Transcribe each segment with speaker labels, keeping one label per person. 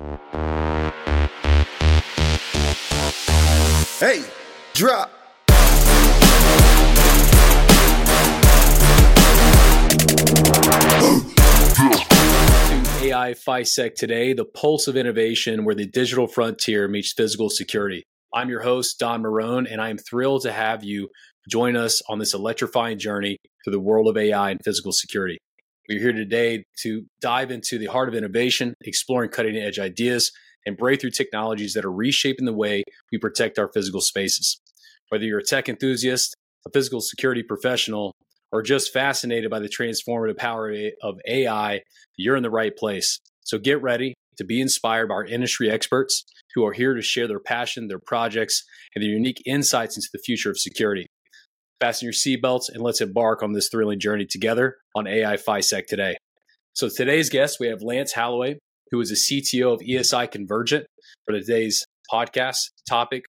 Speaker 1: Hey, drop.
Speaker 2: to AI FISEC today, the pulse of innovation where the digital frontier meets physical security. I'm your host, Don Marone, and I am thrilled to have you join us on this electrifying journey through the world of AI and physical security. We're here today to dive into the heart of innovation, exploring cutting edge ideas and breakthrough technologies that are reshaping the way we protect our physical spaces. Whether you're a tech enthusiast, a physical security professional, or just fascinated by the transformative power of AI, you're in the right place. So get ready to be inspired by our industry experts who are here to share their passion, their projects, and their unique insights into the future of security. Fasten your seatbelts and let's embark on this thrilling journey together on AI FISEC today. So today's guest, we have Lance Holloway, who is the CTO of ESI Convergent for today's podcast topic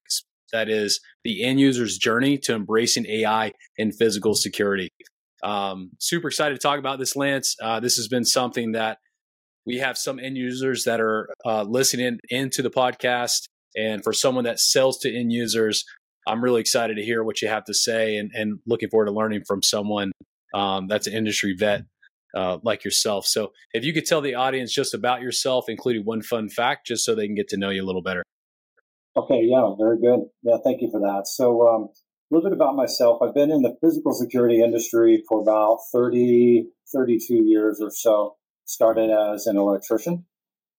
Speaker 2: that is the end user's journey to embracing AI in physical security. Um, super excited to talk about this, Lance. Uh, this has been something that we have some end users that are uh, listening into the podcast. And for someone that sells to end users, I'm really excited to hear what you have to say and, and looking forward to learning from someone um, that's an industry vet uh, like yourself. So, if you could tell the audience just about yourself, including one fun fact, just so they can get to know you a little better.
Speaker 3: Okay, yeah, very good. Yeah, thank you for that. So, um, a little bit about myself. I've been in the physical security industry for about 30, 32 years or so. Started as an electrician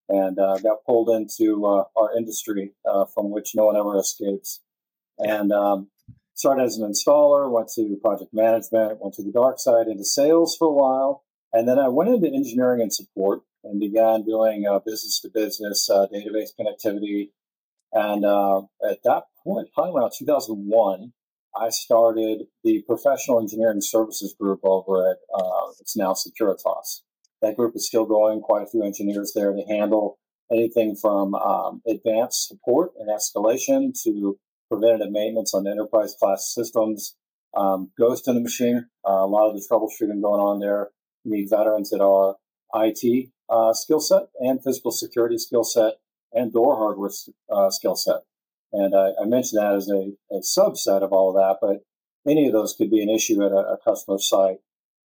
Speaker 3: and uh, got pulled into uh, our industry uh, from which no one ever escapes. And um, started as an installer, went to project management, went to the dark side into sales for a while. And then I went into engineering and support and began doing business to business database connectivity. And uh, at that point, probably around 2001, I started the professional engineering services group over at uh, it's now Securitas. That group is still going. Quite a few engineers there to handle anything from um, advanced support and escalation to preventative maintenance on enterprise class systems. Um, ghost in the machine. Uh, a lot of the troubleshooting going on there. Need veterans that are IT uh, skill set and physical security skill set and door hardware uh, skill set. And I, I mentioned that as a, a, subset of all of that, but any of those could be an issue at a, a customer site.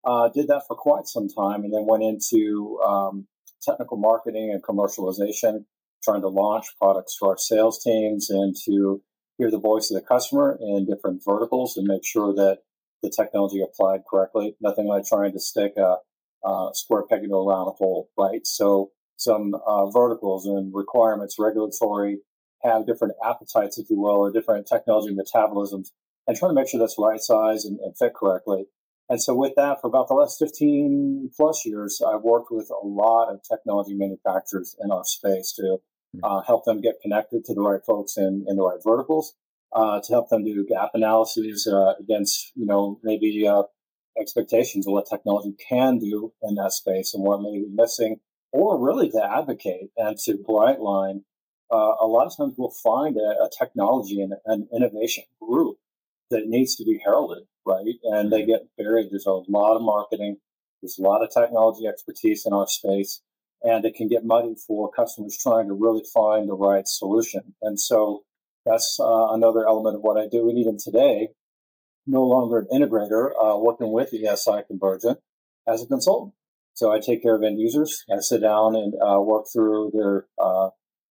Speaker 3: Uh, did that for quite some time and then went into um, technical marketing and commercialization, trying to launch products to our sales teams and to hear the voice of the customer in different verticals and make sure that the technology applied correctly. Nothing like trying to stick a, a square peg into a round hole, right? So some uh, verticals and requirements, regulatory, have different appetites, if you will, or different technology metabolisms, and trying to make sure that's right size and, and fit correctly. And so, with that, for about the last 15 plus years, I've worked with a lot of technology manufacturers in our space to. Uh, help them get connected to the right folks in, in the right verticals, uh, to help them do gap analyses uh, against, you know, maybe uh, expectations of what technology can do in that space and what may be missing, or really to advocate and to bright line uh, a lot of times we'll find a, a technology and an innovation group that needs to be heralded, right? And they get buried. There's a lot of marketing, there's a lot of technology expertise in our space, and it can get muddy for customers trying to really find the right solution. And so that's uh, another element of what I do. And even today, no longer an integrator, uh, working with ESI Convergent as a consultant. So I take care of end users. I sit down and uh, work through their uh,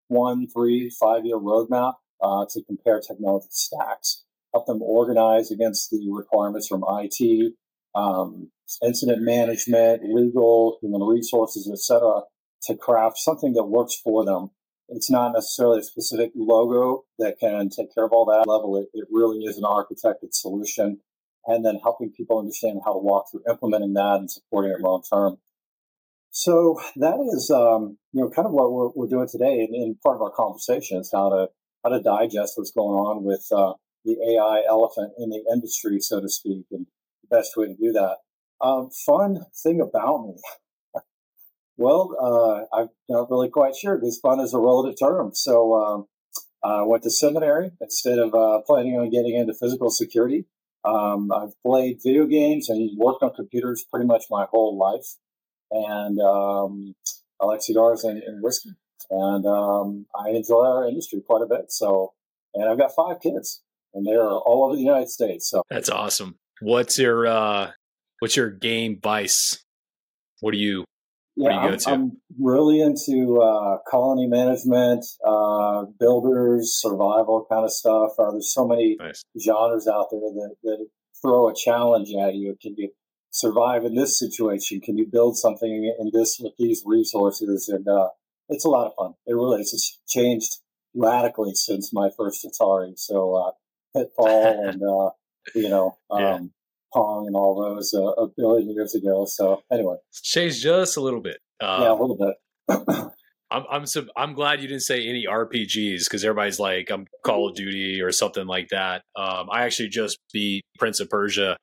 Speaker 3: one, three, five year roadmap uh, to compare technology stacks, help them organize against the requirements from IT, um, incident management, legal, human resources, etc., to craft something that works for them. It's not necessarily a specific logo that can take care of all that level. It, it really is an architected solution. And then helping people understand how to walk through implementing that and supporting it long term. So that is, um, you know, kind of what we're, we're doing today, and, part of our conversation is how to how to digest what's going on with uh, the AI elephant in the industry, so to speak, and the best way to do that. Um, fun thing about me. Well, uh, I'm not really quite sure because fun is a relative term. So um, I went to seminary instead of uh, planning on getting into physical security. Um, I've played video games and worked on computers pretty much my whole life and um, I like cigars and, and whiskey. and um, I enjoy our industry quite a bit. So, and I've got five kids, and they're all over the United States. So
Speaker 2: that's awesome. What's your uh, what's your game vice? What do you
Speaker 3: yeah, I'm, I'm, really into uh, colony management, uh, builders, survival kind of stuff. Uh, there's so many nice. genres out there that, that throw a challenge at you. Can you survive in this situation? Can you build something in this with these resources? And uh, it's a lot of fun. It really it's just changed radically since my first Atari. So uh, Pitfall and uh, you know um, yeah. Pong and all those uh, a billion years ago. So anyway,
Speaker 2: changed just a little bit.
Speaker 3: Uh, yeah, a little bit.
Speaker 2: I'm I'm so, I'm glad you didn't say any RPGs because everybody's like I'm Call of Duty or something like that. Um, I actually just beat Prince of Persia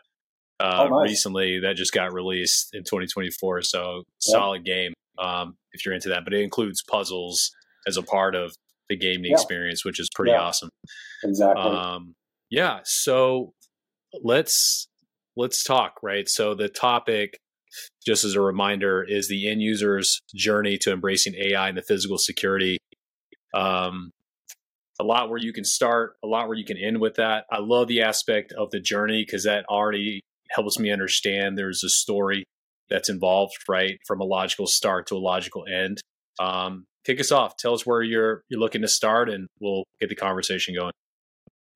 Speaker 2: uh, oh, nice. recently. That just got released in 2024. So solid game um, if you're into that. But it includes puzzles as a part of the gaming yeah. experience, which is pretty yeah. awesome.
Speaker 3: Exactly. Um,
Speaker 2: yeah. So let's let's talk. Right. So the topic just as a reminder, is the end user's journey to embracing AI and the physical security. Um, a lot where you can start, a lot where you can end with that. I love the aspect of the journey because that already helps me understand there's a story that's involved, right, from a logical start to a logical end. Um, kick us off. Tell us where you're you're looking to start, and we'll get the conversation going.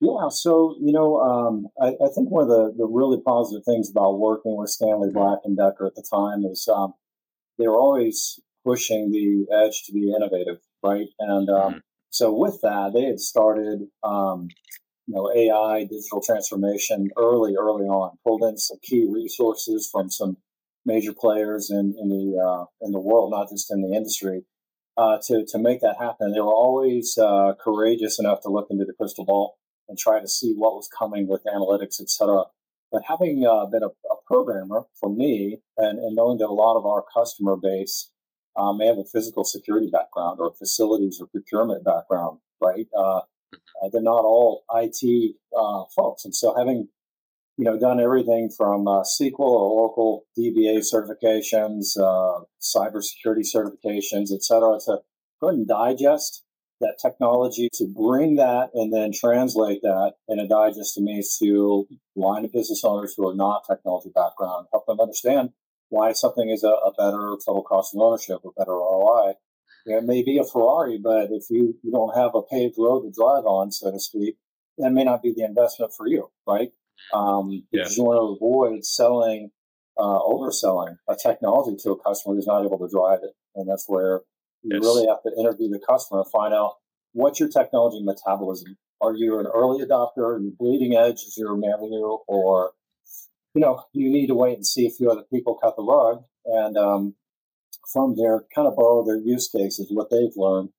Speaker 3: Yeah, so you know, um, I, I, think one of the, the really positive things about working with Stanley Black and Decker at the time is um, they were always pushing the edge to be innovative, right? And um, mm-hmm. so with that, they had started, um, you know, AI digital transformation early, early on. Pulled in some key resources from some major players in, in the uh, in the world, not just in the industry. Uh, to, to make that happen, they were always uh, courageous enough to look into the crystal ball and try to see what was coming with analytics, etc. But having uh, been a, a, programmer for me and, and, knowing that a lot of our customer base uh, may have a physical security background or facilities or procurement background, right? Uh, uh they're not all IT uh, folks. And so having you know, done everything from uh, SQL or Oracle DBA certifications, cybersecurity certifications, et cetera, to go ahead and digest that technology to bring that and then translate that in a digest to me to line of business owners who are not technology background, help them understand why something is a, a better total cost of ownership or better ROI. It may be a Ferrari, but if you, you don't have a paved road to drive on, so to speak, that may not be the investment for you, right? Um, because you want to avoid selling, uh, overselling a technology to a customer who's not able to drive it. And that's where you yes. really have to interview the customer and find out what's your technology metabolism. Are you an early adopter? Are you bleeding edge? Is your revenue? Or, you know, you need to wait and see a few other people cut the rug and um, from there kind of borrow their use cases, what they've learned.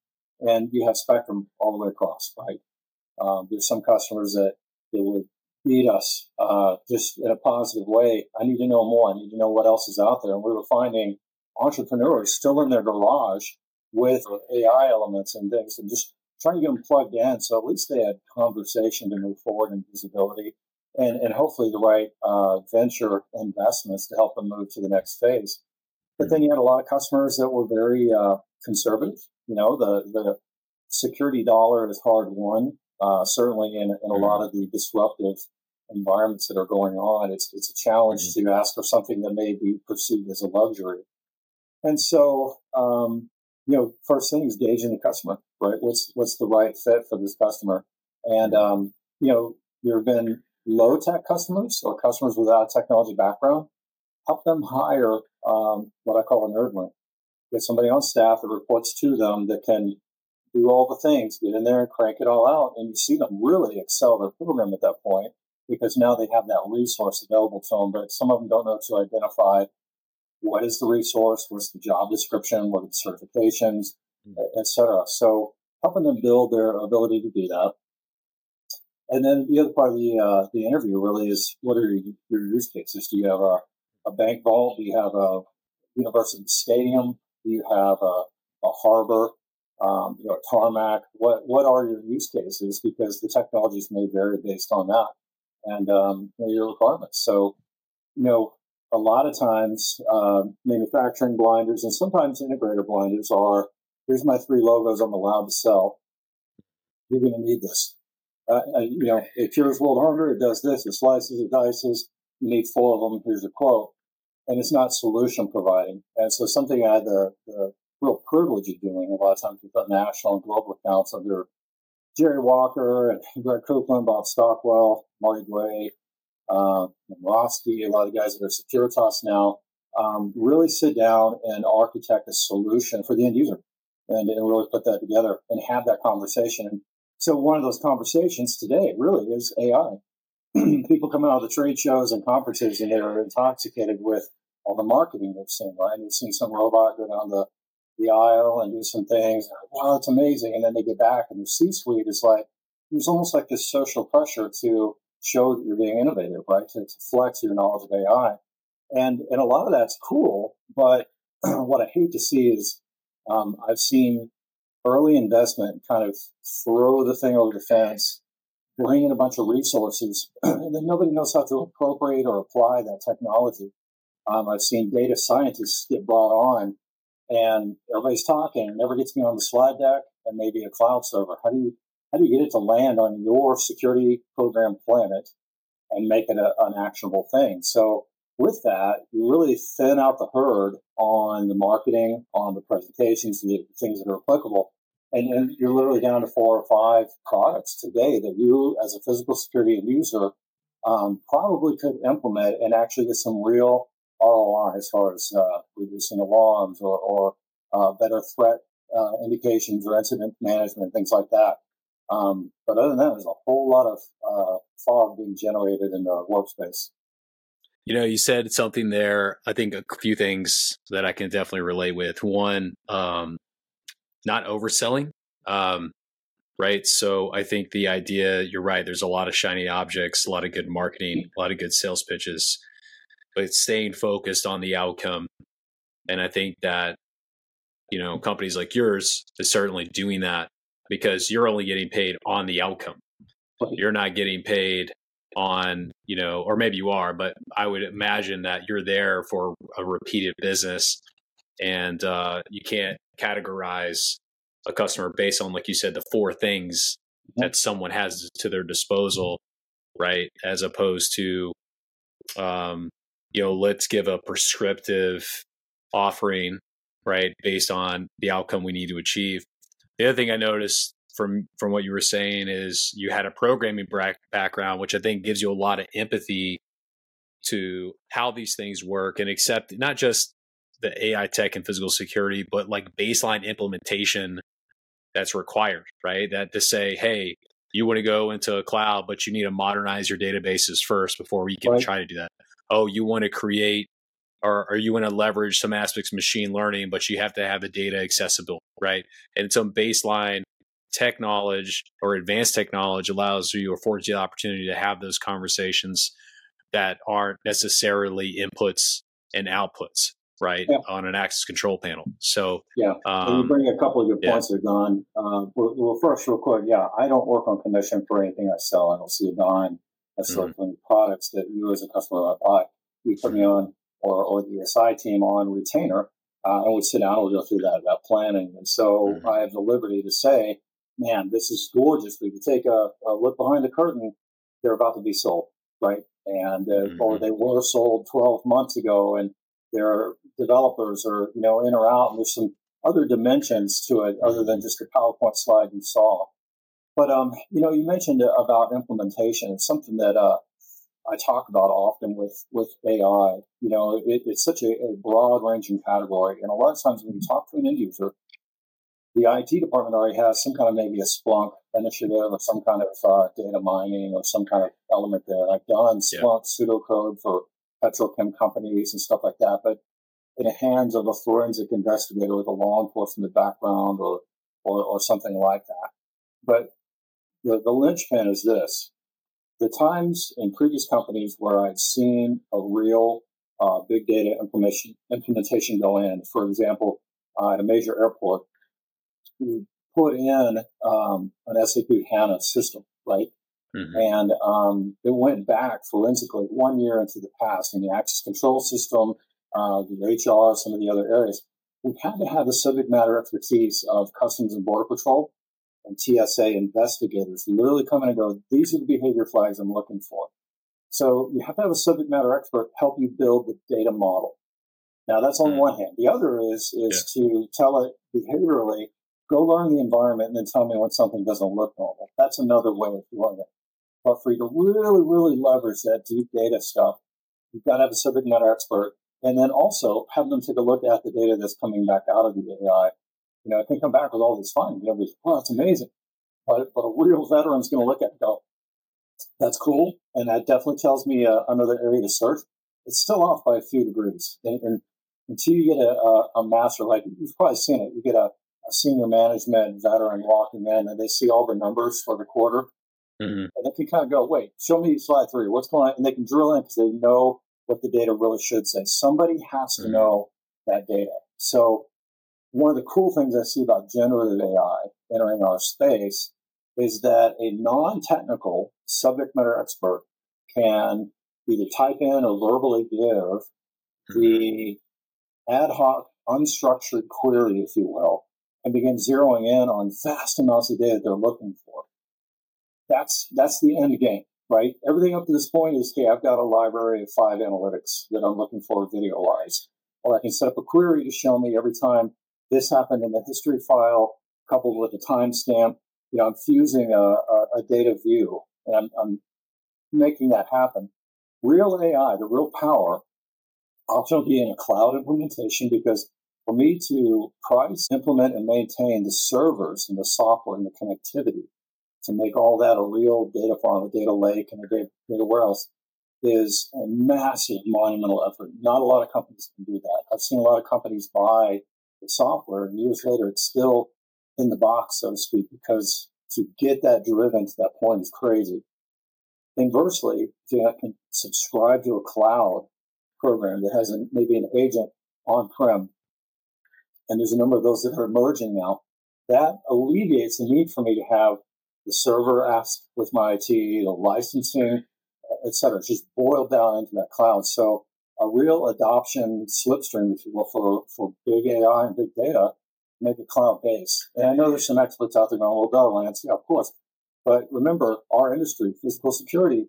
Speaker 3: And you have spectrum all the way across, right? Um, there's some customers that they would beat us uh, just in a positive way. I need to know more. I need to know what else is out there. And we were finding entrepreneurs still in their garage with AI elements and things and just trying to get them plugged in. So at least they had conversation to move forward and visibility and, and hopefully the right uh, venture investments to help them move to the next phase. But then you had a lot of customers that were very uh, conservative. You know, the, the security dollar is hard won. Uh, certainly in, in a mm-hmm. lot of the disruptive environments that are going on, it's, it's a challenge mm-hmm. to ask for something that may be perceived as a luxury. And so, um, you know, first thing is gauging the customer, right? What's what's the right fit for this customer? And um, you know, there have been low tech customers or customers without a technology background. Help them hire um, what I call a nerdling. Get somebody on staff that reports to them that can do all the things, get in there and crank it all out, and you see them really excel their program at that point because now they have that resource available to them. But some of them don't know to identify what is the resource, what's the job description, what are the certifications, mm-hmm. etc. So helping them build their ability to do that. And then the other part of the uh, the interview really is what are your, your use cases? Do you have a, a bank vault? Do you have a university stadium? Do you have a, a harbor? Um, you know, tarmac? What what are your use cases? Because the technologies may vary based on that and um, your requirements. So, you know, a lot of times uh, manufacturing blinders and sometimes integrator blinders are here's my three logos I'm allowed to sell. You're going to need this. Uh, you know, it cures world hunger. It does this. It slices, it dices. You need four of them. Here's a quote. And it's not solution providing. And so something I had the, the real privilege of doing a lot of times with the national and global accounts under Jerry Walker and Greg Copeland, Bob Stockwell, Marty Gray, uh, a lot of guys that are Securitas now, um, really sit down and architect a solution for the end user and, and really put that together and have that conversation. And so one of those conversations today really is AI. People come out of the trade shows and conferences and they're intoxicated with all the marketing they've seen, right? They've seen some robot go down the, the aisle and do some things. Wow, it's amazing. And then they get back and the C suite is like, there's almost like this social pressure to show that you're being innovative, right? To, to flex your knowledge of AI. And, and a lot of that's cool. But what I hate to see is um, I've seen early investment kind of throw the thing over the fence, bring in a bunch of resources, and then nobody knows how to appropriate or apply that technology. Um, I've seen data scientists get brought on, and everybody's talking, never gets me on the slide deck, and maybe a cloud server. How do you how do you get it to land on your security program planet and make it a, an actionable thing? So with that, you really thin out the herd on the marketing, on the presentations, the things that are applicable. And, and, you're literally down to four or five products today that you, as a physical security user, um, probably could implement and actually get some real ROI as far as uh, reducing alarms or, or uh, better threat uh, indications or incident management, things like that. Um, but other than that, there's a whole lot of uh, fog being generated in the workspace.
Speaker 2: You know, you said something there. I think a few things that I can definitely relate with. One, um, not overselling. Um, right. So I think the idea, you're right. There's a lot of shiny objects, a lot of good marketing, a lot of good sales pitches, but staying focused on the outcome. And I think that, you know, companies like yours is certainly doing that because you're only getting paid on the outcome. You're not getting paid on, you know, or maybe you are, but I would imagine that you're there for a repeated business and uh, you can't categorize a customer based on, like you said, the four things that someone has to their disposal, right? As opposed to, um, you know, let's give a prescriptive offering, right, based on the outcome we need to achieve. The other thing I noticed from from what you were saying is you had a programming background, which I think gives you a lot of empathy to how these things work and accept not just the AI tech and physical security, but like baseline implementation that's required, right? That to say, hey, you want to go into a cloud, but you need to modernize your databases first before we can right. try to do that. Oh, you want to create or, or you going to leverage some aspects of machine learning, but you have to have the data accessible, right? And some baseline tech knowledge or advanced tech knowledge allows you or affords you the opportunity to have those conversations that aren't necessarily inputs and outputs, right, yeah. on an access control panel. So,
Speaker 3: yeah, um, you bring a couple of good yeah. points Don. Uh, well, well, first, real quick, yeah, I don't work on commission for anything I sell. I don't see a dime. That's mm-hmm. products that you as a customer buy. You put me on or, or the ESI team on retainer, uh, and we sit down and we go through that, that planning. And so mm-hmm. I have the liberty to say, man, this is gorgeous. We can take a, a, look behind the curtain. They're about to be sold, right? And uh, mm-hmm. or they were sold 12 months ago, and their developers are you know in or out. And there's some other dimensions to it other than just a PowerPoint slide you saw. But um, you know, you mentioned about implementation. It's something that uh, I talk about often with with AI. You know, it, it's such a, a broad ranging category, and a lot of times when you talk to an end user, the IT department already has some kind of maybe a Splunk initiative or some kind of uh, data mining or some kind of element there. I've done Splunk yeah. pseudocode for petrochem companies and stuff like that, but in the hands of a forensic investigator with a law enforcement background or, or, or something like that. But the, the linchpin is this. The times in previous companies where I'd seen a real uh, big data implementation, implementation go in, for example, uh, at a major airport, we put in um, an SAP HANA system, right? Mm-hmm. And um, it went back forensically one year into the past in the access control system, uh, the HR, some of the other areas. we had to have the subject matter expertise of Customs and Border Patrol and TSA investigators literally come in and go, these are the behavior flags I'm looking for. So you have to have a subject matter expert help you build the data model. Now that's on mm. one hand. The other is is yeah. to tell it behaviorally, go learn the environment and then tell me when something doesn't look normal. That's another way of doing it. But for you to really, really leverage that deep data stuff, you've got to have a subject matter expert and then also have them take a look at the data that's coming back out of the AI. You know, it can come back with all this fun. You know, oh, that's amazing. But, but a real veteran's going to look at it and go, that's cool. And that definitely tells me uh, another area to search. It's still off by a few degrees. And, and until you get a, a, a, master, like you've probably seen it, you get a, a, senior management veteran walking in and they see all the numbers for the quarter. Mm-hmm. And they can kind of go, wait, show me slide three. What's going on? And they can drill in because they know what the data really should say. Somebody has to mm-hmm. know that data. So one of the cool things I see about generative AI entering our space is that a non-technical subject matter expert can either type in or verbally give the mm-hmm. ad hoc, unstructured query, if you will, and begin zeroing in on vast amounts of data they're looking for. That's that's the end game right? Everything up to this point is, okay, I've got a library of five analytics that I'm looking for video wise. Or I can set up a query to show me every time this happened in the history file coupled with a timestamp. You know, I'm fusing a, a, a data view and I'm, I'm, making that happen. Real AI, the real power, also be in a cloud implementation because for me to price, implement, and maintain the servers and the software and the connectivity to make all that a real data farm, a data lake, and a data, data warehouse is a massive monumental effort. Not a lot of companies can do that. I've seen a lot of companies buy the software, and years later, it's still in the box, so to speak, because to get that driven to that point is crazy. Inversely, if you can subscribe to a cloud program that has a, maybe an agent on prem, and there's a number of those that are emerging now, that alleviates the need for me to have the server ask with my IT, the licensing, et cetera. It's just boiled down into that cloud. So a real adoption slipstream, if you will, for, for big AI and big data, make it cloud based. And I know there's some experts out there going, well, duh, Lance, yeah, of course. But remember, our industry, physical security,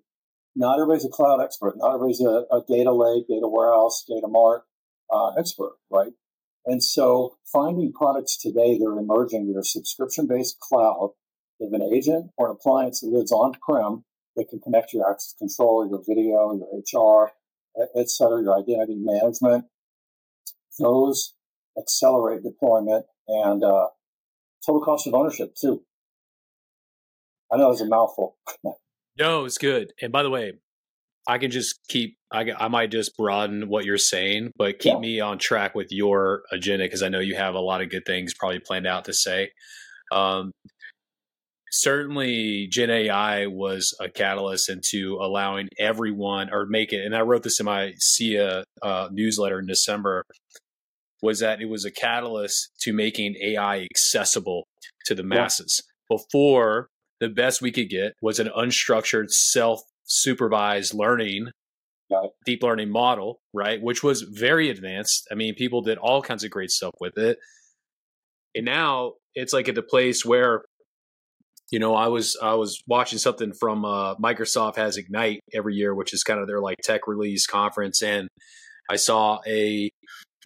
Speaker 3: not everybody's a cloud expert. Not everybody's a, a data lake, data warehouse, data mart uh, expert, right? And so finding products today that are emerging that are subscription based cloud they have an agent or an appliance that lives on-prem that can connect your access control, your video, your HR, et cetera, your identity management. Those accelerate deployment and uh, total cost of ownership too. I know it's a mouthful.
Speaker 2: no, it's good. And by the way, I can just keep. I, I might just broaden what you're saying, but keep yeah. me on track with your agenda because I know you have a lot of good things probably planned out to say. Um, certainly Gen AI was a catalyst into allowing everyone or make it. And I wrote this in my SIA uh, newsletter in December. Was that it was a catalyst to making AI accessible to the masses. Yeah. Before, the best we could get was an unstructured, self supervised learning, deep learning model, right? Which was very advanced. I mean, people did all kinds of great stuff with it. And now it's like at the place where you know, I was I was watching something from uh, Microsoft has Ignite every year, which is kind of their like tech release conference, and I saw a,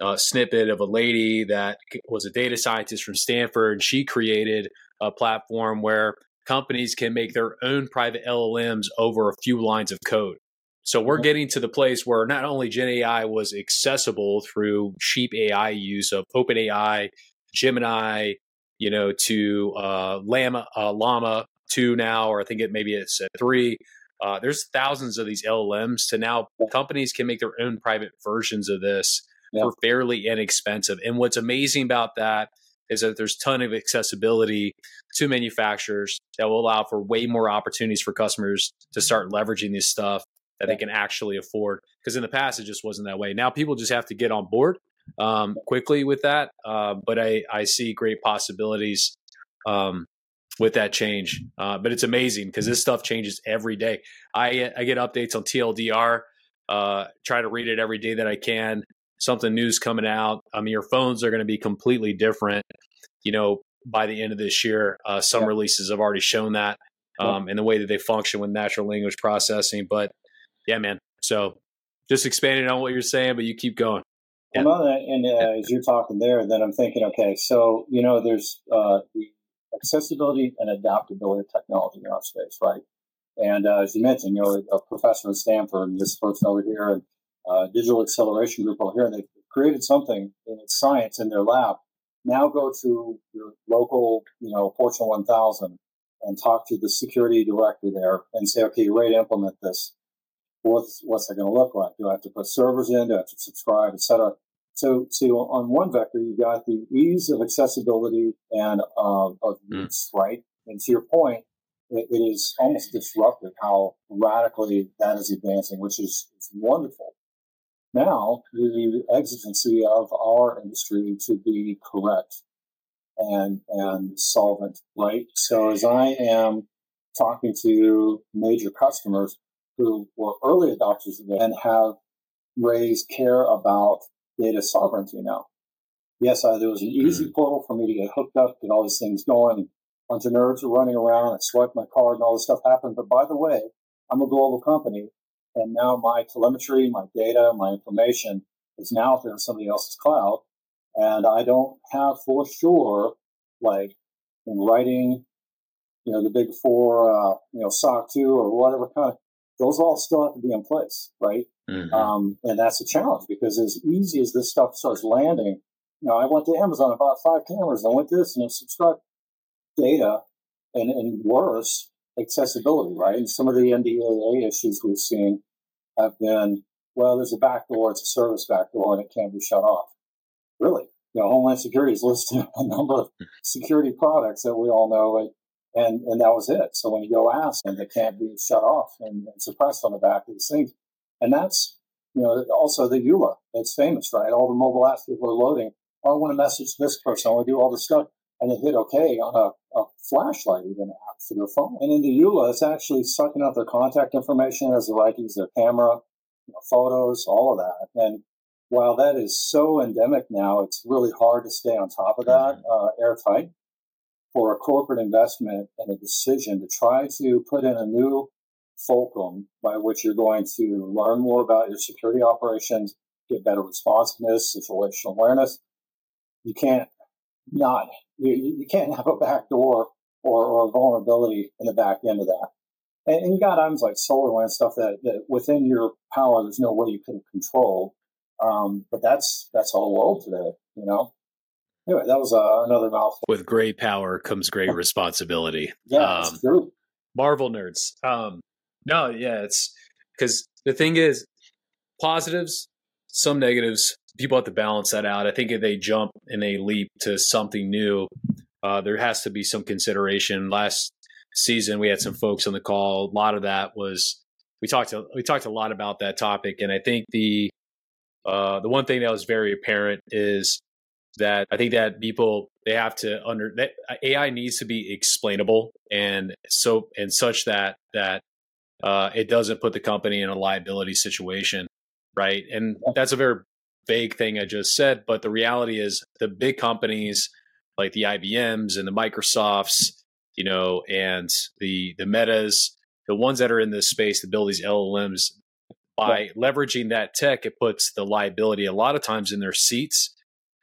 Speaker 2: a snippet of a lady that was a data scientist from Stanford. She created a platform where companies can make their own private LLMs over a few lines of code. So we're mm-hmm. getting to the place where not only Gen AI was accessible through cheap AI use of OpenAI, Gemini, you know, to uh, Llama, uh, Llama two now, or I think it maybe it's at three. Uh, there's thousands of these LLMs. To now, companies can make their own private versions of this yeah. for fairly inexpensive. And what's amazing about that is that there's ton of accessibility to manufacturers that will allow for way more opportunities for customers to start leveraging this stuff that yeah. they can actually afford. Because in the past, it just wasn't that way. Now people just have to get on board um, quickly with that. Uh, but I, I see great possibilities um, with that change. Uh, but it's amazing because this stuff changes every day. I, I get updates on TLDR, uh, try to read it every day that I can. something new's coming out. I mean, your phones are going to be completely different. You know, by the end of this year, uh, some yeah. releases have already shown that, um, and the way that they function with natural language processing. But yeah, man. So just expanding on what you're saying, but you keep going.
Speaker 3: Well, and uh, as you're talking there, then I'm thinking, okay, so you know, there's uh, the accessibility and adaptability of technology in our space, right? And uh, as you mentioned, you know, a professor at Stanford, and this person over here, and uh, digital acceleration group over here, and they've created something in its science in their lab. Now go to your local, you know, Fortune 1000 and talk to the security director there and say, okay, you're ready to implement this. What's what's that going to look like? Do I have to put servers in? Do I have to subscribe, et cetera? So, so on one vector, you've got the ease of accessibility and uh, of use, mm. right? And to your point, it, it is almost disruptive how radically that is advancing, which is, is wonderful. Now, the exigency of our industry to be correct and and solvent, right? So as I am talking to major customers who were early adopters of it and have raised care about data sovereignty now. Yes, I, there was an easy mm. portal for me to get hooked up, get all these things going. A bunch of nerds were running around I swipe my card and all this stuff happened. But by the way, I'm a global company and now my telemetry, my data, my information is now out there in somebody else's cloud. And I don't have for sure, like in writing, you know, the big four, uh, you know, SOC 2 or whatever kind of, those all still have to be in place, right? Mm-hmm. Um, and that's a challenge because as easy as this stuff starts landing, you know, I went to Amazon and bought five cameras. I went to this and I subscribed data and, and worse, accessibility, right? And some of the NDAA issues we've seen have been, well, there's a backdoor, it's a service backdoor, and it can't be shut off. Really? You know, Homeland Security is listed a number of security products that we all know, and, and, and that was it. So when you go ask them, they can't be shut off and, and suppressed on the back of the things. And that's, you know, also the EULA. that's famous, right? All the mobile apps people are loading. Oh, I want to message this person. I want to do all this stuff. And they hit OK on a, a flashlight, even app for their phone. And in the EULA, it's actually sucking up their contact information as the use their camera, you know, photos, all of that. And while that is so endemic now, it's really hard to stay on top of that mm-hmm. uh, airtight for a corporate investment and a decision to try to put in a new fulcrum by which you're going to learn more about your security operations, get better responsiveness, situational awareness. You can't not you, you can't have a backdoor or, or a vulnerability in the back end of that. And, and you got items like SolarWinds stuff that, that within your power, there's no way you can control. Um, but that's that's all world today, you know. Anyway, that was uh, another mouthful.
Speaker 2: With great power comes great responsibility.
Speaker 3: yeah, um, true.
Speaker 2: Marvel nerds. Um, no, yeah, it's because the thing is, positives, some negatives. People have to balance that out. I think if they jump and they leap to something new, uh, there has to be some consideration. Last season, we had some folks on the call. A lot of that was we talked to, we talked a lot about that topic, and I think the uh, the one thing that was very apparent is that I think that people they have to under that AI needs to be explainable and so and such that that uh, it doesn't put the company in a liability situation, right? And that's a very vague thing I just said, but the reality is the big companies like the IBMs and the Microsofts, you know, and the the Metas, the ones that are in this space that build these LLMs, by yeah. leveraging that tech, it puts the liability a lot of times in their seats,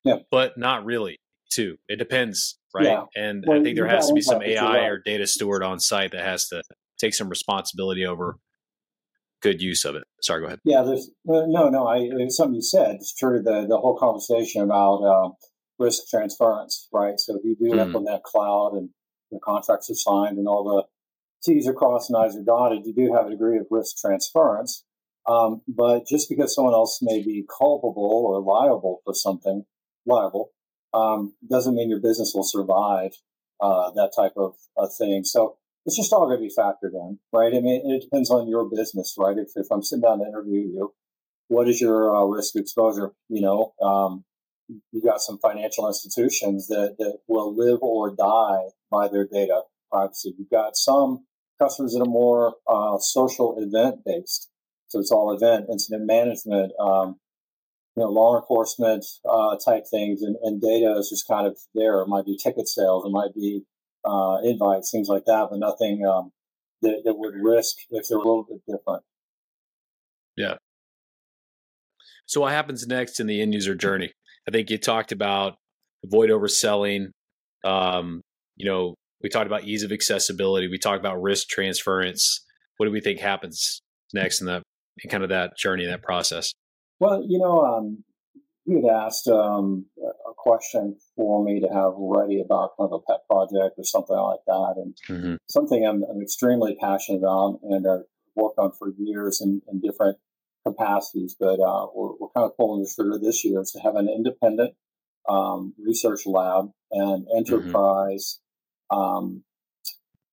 Speaker 2: yeah. but not really. Too, it depends, right? Yeah. And well, I think there has to be some AI or data steward on site that has to take some responsibility over good use of it. Sorry, go ahead.
Speaker 3: Yeah, there's no, no. I it's something you said. It's true. The the whole conversation about um, risk transference, right? So if you do mm. implement cloud and the contracts are signed and all the T's are crossed and I's are dotted, you do have a degree of risk transference. Um, but just because someone else may be culpable or liable for something, liable, um, doesn't mean your business will survive uh, that type of, of thing. So it's just all going to be factored in, right? I mean, it depends on your business, right? If, if I'm sitting down to interview you, what is your uh, risk exposure? You know, um, you got some financial institutions that, that will live or die by their data privacy. You've got some customers that are more uh, social event based. So it's all event, incident management, um, you know, law enforcement uh, type things, and, and, data is just kind of there. It might be ticket sales, it might be uh, invites, things like that, but nothing um, that, that would risk if they're a little bit different.
Speaker 2: Yeah. So, what happens next in the end user journey? I think you talked about avoid overselling. Um, you know, we talked about ease of accessibility. We talked about risk transference. What do we think happens next in the in kind of that journey, that process?
Speaker 3: Well, you know, um, you had asked um, a question for me to have ready about kind of a pet project or something like that, and mm-hmm. something I'm, I'm, extremely passionate about and I've worked on for years in, in different capacities. But uh, we're, we're, kind of pulling the trigger this year is to have an independent um, research lab and mm-hmm. enterprise mm-hmm.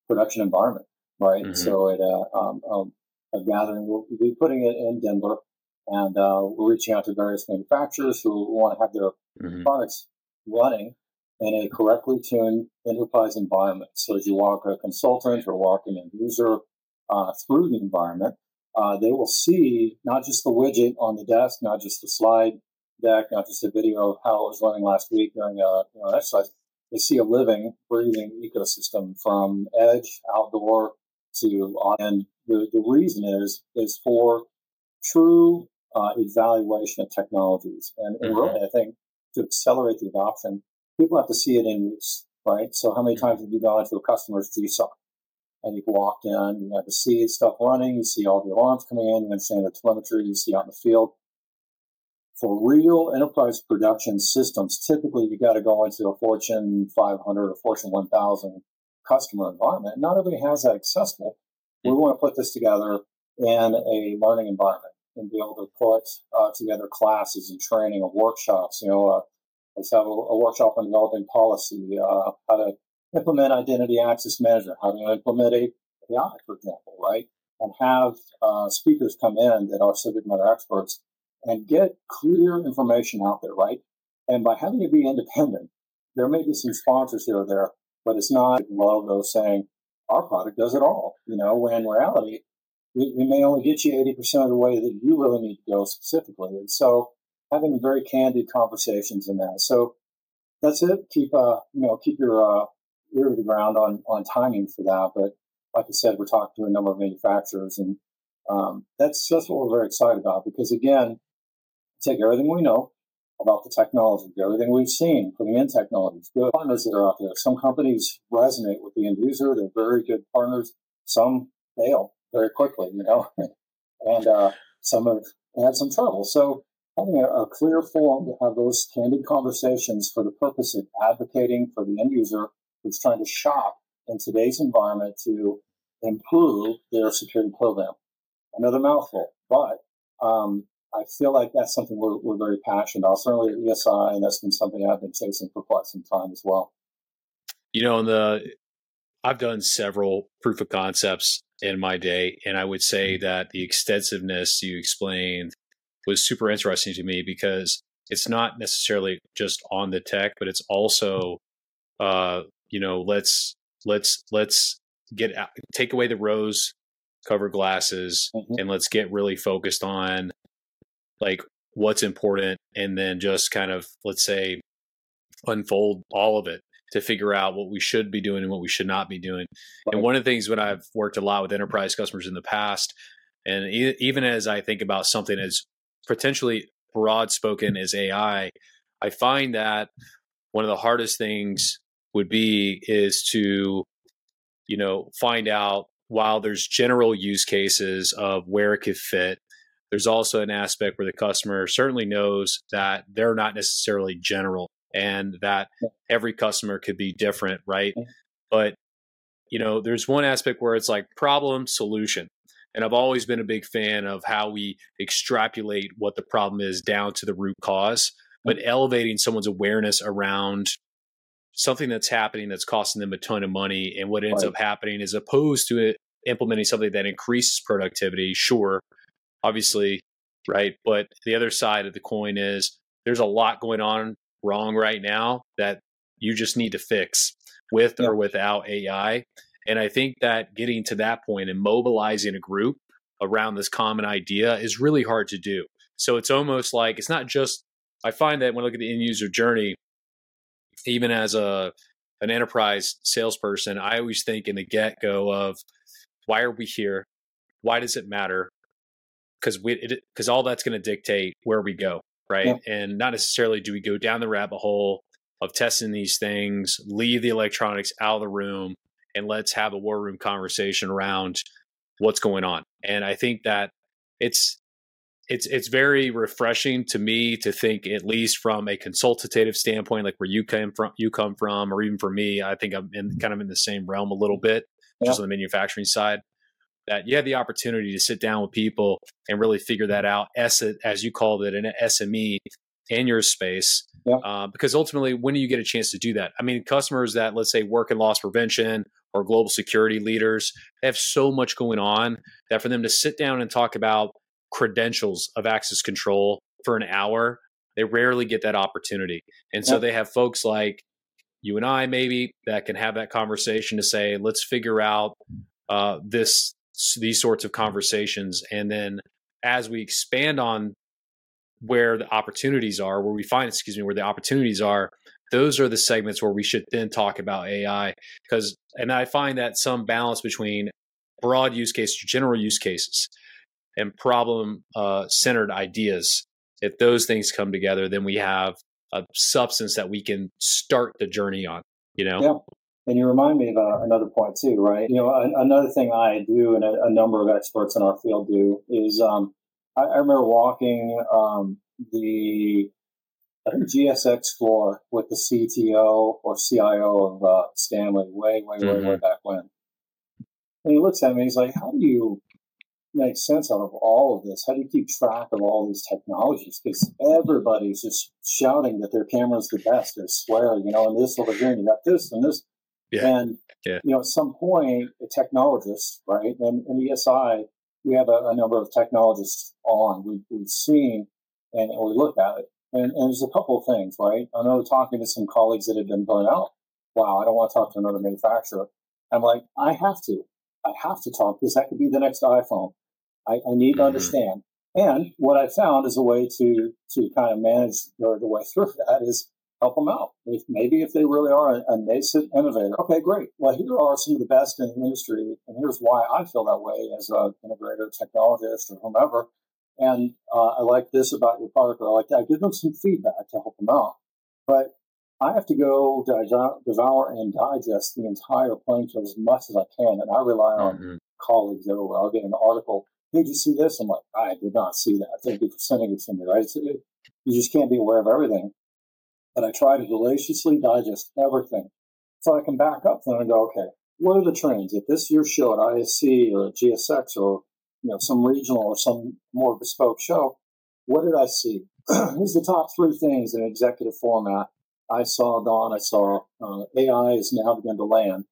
Speaker 3: production environment, right? Mm-hmm. So at a, um, um, a gathering, we'll be putting it in Denver and uh, we're reaching out to various manufacturers who want to have their mm-hmm. products running in a correctly tuned enterprise environment. So as you walk a consultant or walk in a user uh, through the environment, uh, they will see not just the widget on the desk, not just the slide deck, not just a video of how it was running last week during a you know, exercise. They see a living, breathing ecosystem from edge, outdoor to on. And the, the reason is is for true uh, evaluation of technologies. And, and mm-hmm. really, I think to accelerate the adoption, people have to see it in use, right? So how many mm-hmm. times have you gone to a customer's GSOC and you've walked in, you have to see stuff running, you see all the alarms coming in, you understand the telemetry you see out in the field. For real enterprise production systems, typically you got to go into a Fortune 500 or Fortune 1000 customer environment. Not everybody has that accessible. We mm-hmm. want to put this together in a learning environment and be able to put uh, together classes and training or workshops. You know, uh, let's have a, a, workshop on developing policy, uh, how to implement identity access management, how to implement API, for example, right? And have uh, speakers come in that are subject matter experts and get clear information out there, right? And by having it be independent, there may be some sponsors here or there, but it's not logo saying our product does it all. You know, when in reality, we, may only get you 80% of the way that you really need to go specifically. And so having very candid conversations in that. So that's it. Keep, uh, you know, keep your, uh, ear to the ground on, on timing for that. But like I said, we're talking to a number of manufacturers and, um, that's, that's what we're very excited about because again, take everything we know about the technology, everything we've seen putting in technologies, good partners that are out there. Some companies resonate with the end user. They're very good partners. Some fail very quickly, you know, and uh, some have had some trouble. So having a, a, clear forum to have those candid conversations for the purpose of advocating for the end user who's trying to shop in today's environment to improve their security program. Another mouthful, but um, I feel like that's something we're, we're very passionate about. Certainly at ESI, and that's been something I've been chasing for quite some time as well.
Speaker 2: You know, in the I've done several proof of concepts in my day. And I would say mm-hmm. that the extensiveness you explained was super interesting to me because it's not necessarily just on the tech, but it's also, uh, you know, let's let's let's get out, take away the rose cover glasses mm-hmm. and let's get really focused on like what's important and then just kind of let's say unfold all of it to figure out what we should be doing and what we should not be doing. Right. And one of the things when I've worked a lot with enterprise customers in the past, and e- even as I think about something as potentially broad spoken as AI, I find that one of the hardest things would be is to, you know, find out while there's general use cases of where it could fit, there's also an aspect where the customer certainly knows that they're not necessarily general and that every customer could be different, right? But you know, there's one aspect where it's like problem solution. And I've always been a big fan of how we extrapolate what the problem is down to the root cause, but elevating someone's awareness around something that's happening that's costing them a ton of money and what ends right. up happening as opposed to implementing something that increases productivity sure obviously right but the other side of the coin is there's a lot going on wrong right now that you just need to fix with yeah. or without AI. And I think that getting to that point and mobilizing a group around this common idea is really hard to do. So it's almost like it's not just. I find that when I look at the end user journey, even as a an enterprise salesperson, I always think in the get go of why are we here? Why does it matter? Because we because all that's going to dictate where we go, right? And not necessarily do we go down the rabbit hole of testing these things, leave the electronics out of the room, and let's have a war room conversation around what's going on. And I think that it's it's it's very refreshing to me to think at least from a consultative standpoint like where you came from you come from or even for me i think i'm in mm-hmm. kind of in the same realm a little bit yeah. just on the manufacturing side that you have the opportunity to sit down with people and really figure that out as, as you called it an sme in your space yeah. uh, because ultimately when do you get a chance to do that i mean customers that let's say work in loss prevention or global security leaders they have so much going on that for them to sit down and talk about credentials of access control for an hour. They rarely get that opportunity. And so they have folks like you and I, maybe, that can have that conversation to say, let's figure out uh, this these sorts of conversations. And then as we expand on where the opportunities are, where we find, excuse me, where the opportunities are, those are the segments where we should then talk about AI. Because, and I find that some balance between broad use cases, general use cases and problem uh, centered ideas. If those things come together, then we have a substance that we can start the journey on. You know.
Speaker 3: And you remind me of uh, another point too, right? You know, a, another thing I do, and a, a, number of experts in our field do, is um, I, I, remember walking um, the GSX floor with the CTO or CIO of uh, Stanley way, way, way, mm-hmm. way back when. And he looks at me, he's like, "How do you make sense out of all of this? How do you keep track of all these technologies? Because everybody's just shouting that their camera's the best. They swear, you know, and this over here, and you got this and this. Yeah. And, yeah. you know, at some point, a technologist, right, and in ESI, we have a, a number of technologists on. We, we've seen and, and we look at it. And, and, there's a couple of things, right? I know talking to some colleagues that have been burned out. Wow, I don't want to talk to another manufacturer. I'm like, I have to. I have to talk because that could be the next iPhone. I, I need to mm-hmm. understand. And what I found is a way to to kind of manage the, the way through that is help them out. If maybe if they really are a, a nascent innovator, okay, great. Well, here are some of the best in the industry, and here's why I feel that way as an integrator, technologist, or whomever. And uh, I like this about your product, or I like that. I give them some feedback to help them out. But I have to go devour and digest the entire plane as much as I can, and I rely on mm-hmm. colleagues everywhere. I'll get an article did you see this? I'm like, I did not see that. Thank you for sending it to me. Right? It, you just can't be aware of everything. But I try to deliciously digest everything, so I can back up then and go, okay, what are the trends? If this year's show at ISC or at GSX or you know some regional or some more bespoke show, what did I see? Here's the top three things in executive format. I saw Don. I saw uh, AI is now begun to land,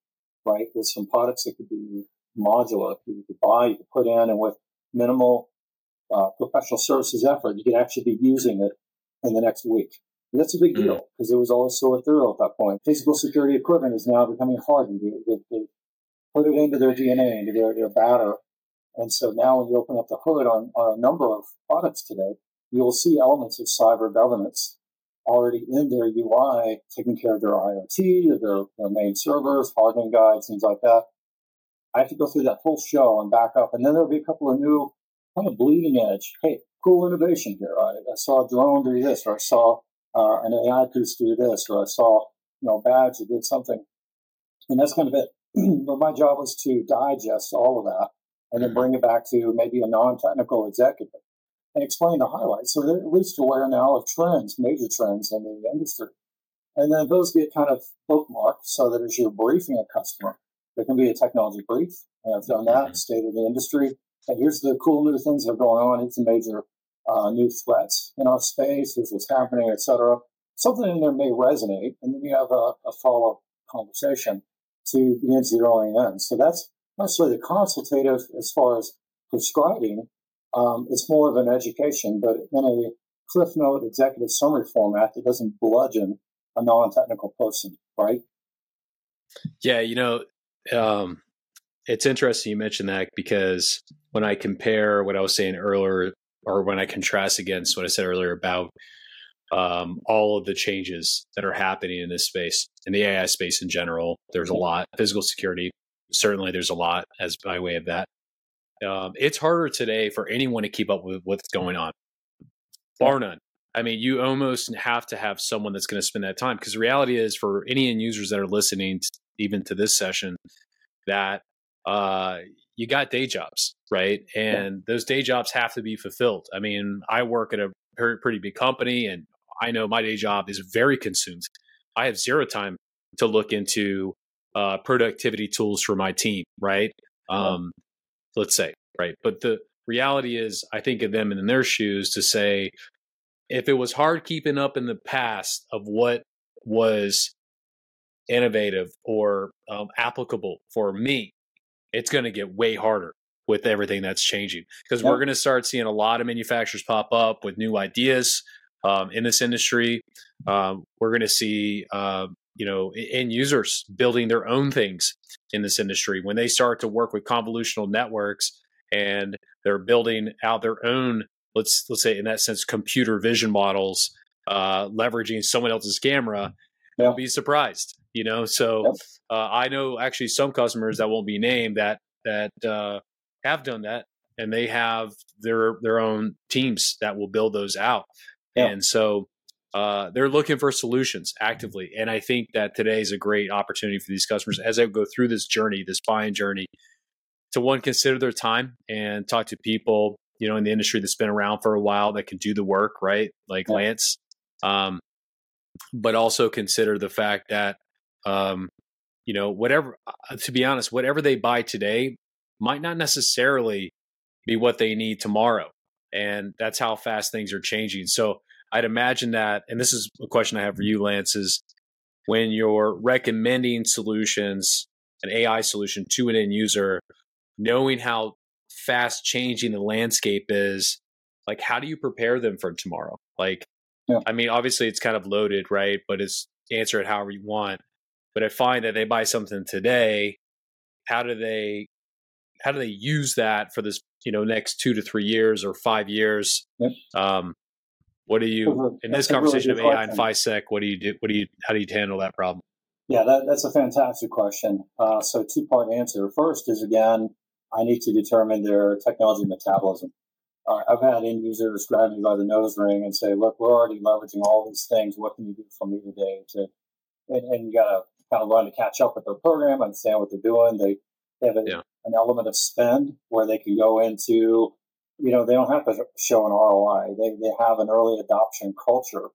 Speaker 3: right, with some products that could be modular. You could buy, you could put in, and with minimal uh, professional services effort, you could actually be using it in the next week. And that's a big hmm. deal because it was all so thorough at that point. Physical security equipment is now becoming hardened. They, they, they put it into their DNA, into their, their batter. And so now when you open up the hood on, on a number of products today, you will see elements of cyber governance already in their UI, taking care of their IoT, their, their main servers, hardening guides, things like that. I have to go through that full show and back up. And then there'll be a couple of new kind of bleeding edge. Hey, cool innovation here. I, I saw a drone do this, or I saw uh, an AI piece do this, or I saw, you know, badge that did something. And that's kind of it. but my job was to digest all of that and then bring it back to maybe a non-technical executive and explain the highlights. So at least aware now of trends, major trends in the industry. And then those get kind of bookmarked so that as you're briefing a customer, there can be a technology brief. And I've done that, mm-hmm. state of the industry. And here's the cool new things that are going on. It's a major uh, new threats in our space. Here's what's happening, etc. Something in there may resonate, and then you have a, a follow-up conversation to begin zeroing in. So that's necessarily the consultative as far as prescribing. Um, it's more of an education, but in a cliff note executive summary format that doesn't bludgeon a non-technical person, right?
Speaker 2: Yeah, you know, um, it's interesting you mentioned that because when I compare what I was saying earlier or when I contrast against what I said earlier about um, all of the changes that are happening in this space, in the AI space in general. There's a lot. Physical security, certainly, there's a lot as by way of that. Um, it's harder today for anyone to keep up with what's going on, bar none. I mean, you almost have to have someone that's going to spend that time because the reality is, for any end users that are listening, to, even to this session, that uh, you got day jobs, right? And yeah. those day jobs have to be fulfilled. I mean, I work at a pretty big company, and I know my day job is very consumed. I have zero time to look into uh, productivity tools for my team, right? Um, let's say, right? But the reality is, I think of them in their shoes to say, if it was hard keeping up in the past of what was innovative or um, applicable for me, it's going to get way harder with everything that's changing because we're going to start seeing a lot of manufacturers pop up with new ideas um, in this industry. Um, we're going to see, uh, you know, end users building their own things in this industry when they start to work with convolutional networks and they're building out their own, let's let's say in that sense, computer vision models, uh, leveraging someone else's camera. Yeah. Be surprised, you know. So yep. uh, I know actually some customers that won't be named that that uh, have done that, and they have their their own teams that will build those out. Yeah. And so uh, they're looking for solutions actively. And I think that today is a great opportunity for these customers as they go through this journey, this buying journey, to one, consider their time and talk to people, you know, in the industry that's been around for a while that can do the work, right? Like yeah. Lance. Um, but also consider the fact that, um, you know, whatever, uh, to be honest, whatever they buy today might not necessarily be what they need tomorrow. And that's how fast things are changing. So I'd imagine that, and this is a question I have for you, Lance, is when you're recommending solutions, an AI solution to an end user, knowing how fast changing the landscape is, like how do you prepare them for tomorrow? Like, yeah. I mean, obviously it's kind of loaded, right? But it's answer it however you want. But I find that they buy something today, how do they how do they use that for this you know next two to three years or five years yep. um, what do you in this conversation really of AI and PhySec? What do you do? What do you how do you handle that problem?
Speaker 3: Yeah, that, that's a fantastic question. Uh, so two part answer. First is again, I need to determine their technology metabolism. Uh, I've had end users grab me by the nose ring and say, "Look, we're already leveraging all these things. What can you do for me today?" To and, and you got to kind of run to catch up with their program, understand what they're doing. They, they have a, yeah. an element of spend where they can go into you know, they don't have to show an ROI. They, they have an early adoption culture.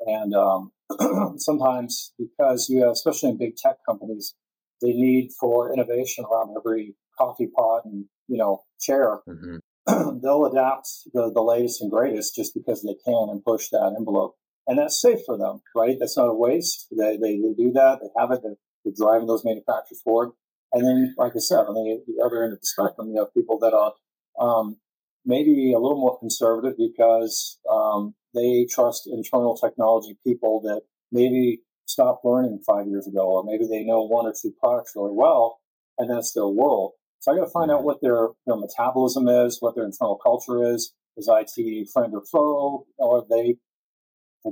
Speaker 3: And um, sometimes because you have, especially in big tech companies, they need for innovation around every coffee pot and, you know, chair. Mm-hmm. They'll adapt the, the latest and greatest just because they can and push that envelope. And that's safe for them, right? That's not a waste. They, they, they do that. They have it. They're, they're driving those manufacturers forward. And then, like I said, on the, the other end of the spectrum, you have people that are um, maybe a little more conservative because um, they trust internal technology people that maybe stopped learning five years ago, or maybe they know one or two products really well, and that's their world. So I got to find out what their their metabolism is, what their internal culture is. Is IT friend or foe, or they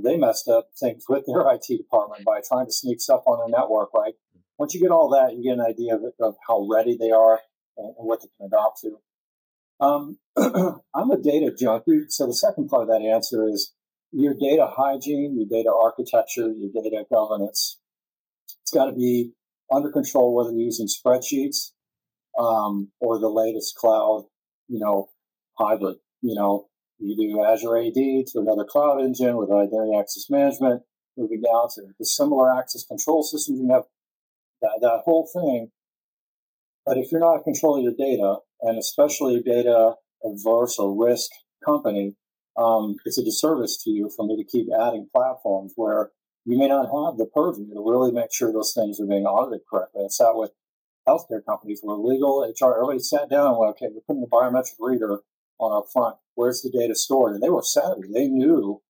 Speaker 3: they messed up things with their IT department by trying to sneak stuff on their network, right? Once you get all that, you get an idea of, of how ready they are and, and what they can adopt to. Um, I'm a data junkie. So the second part of that answer is your data hygiene, your data architecture, your data governance. It's got to be under control, whether you're using spreadsheets um, or the latest cloud, you know, hybrid. You know, you do Azure AD to another cloud engine with identity access management, moving down to the similar access control systems. You have that, that whole thing. But if you're not controlling control your data, and especially data averse or risk company, um, it's a disservice to you for me to keep adding platforms where you may not have the purview to really make sure those things are being audited correctly. I sat with healthcare companies where legal, HR, everybody sat down and went, okay, we're putting a biometric reader on our front. Where's the data stored? And they were savvy. They knew,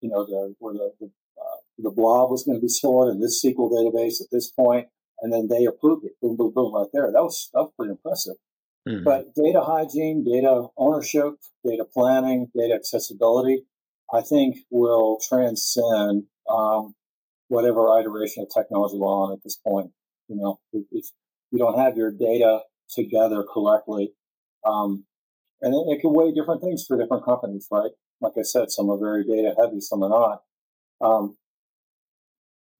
Speaker 3: you know, the, where the, the, uh, the blob was going to be stored in this SQL database at this point. point, and then they approved it. Boom, boom, boom, right there. That was, that was pretty impressive. Mm-hmm. But data hygiene, data ownership, data planning, data accessibility, I think will transcend um, whatever iteration of technology we're on at this point. You know, if you don't have your data together correctly, um, and it, it, can weigh different things for different companies, right? Like I said, some are very data heavy, some are not. Um,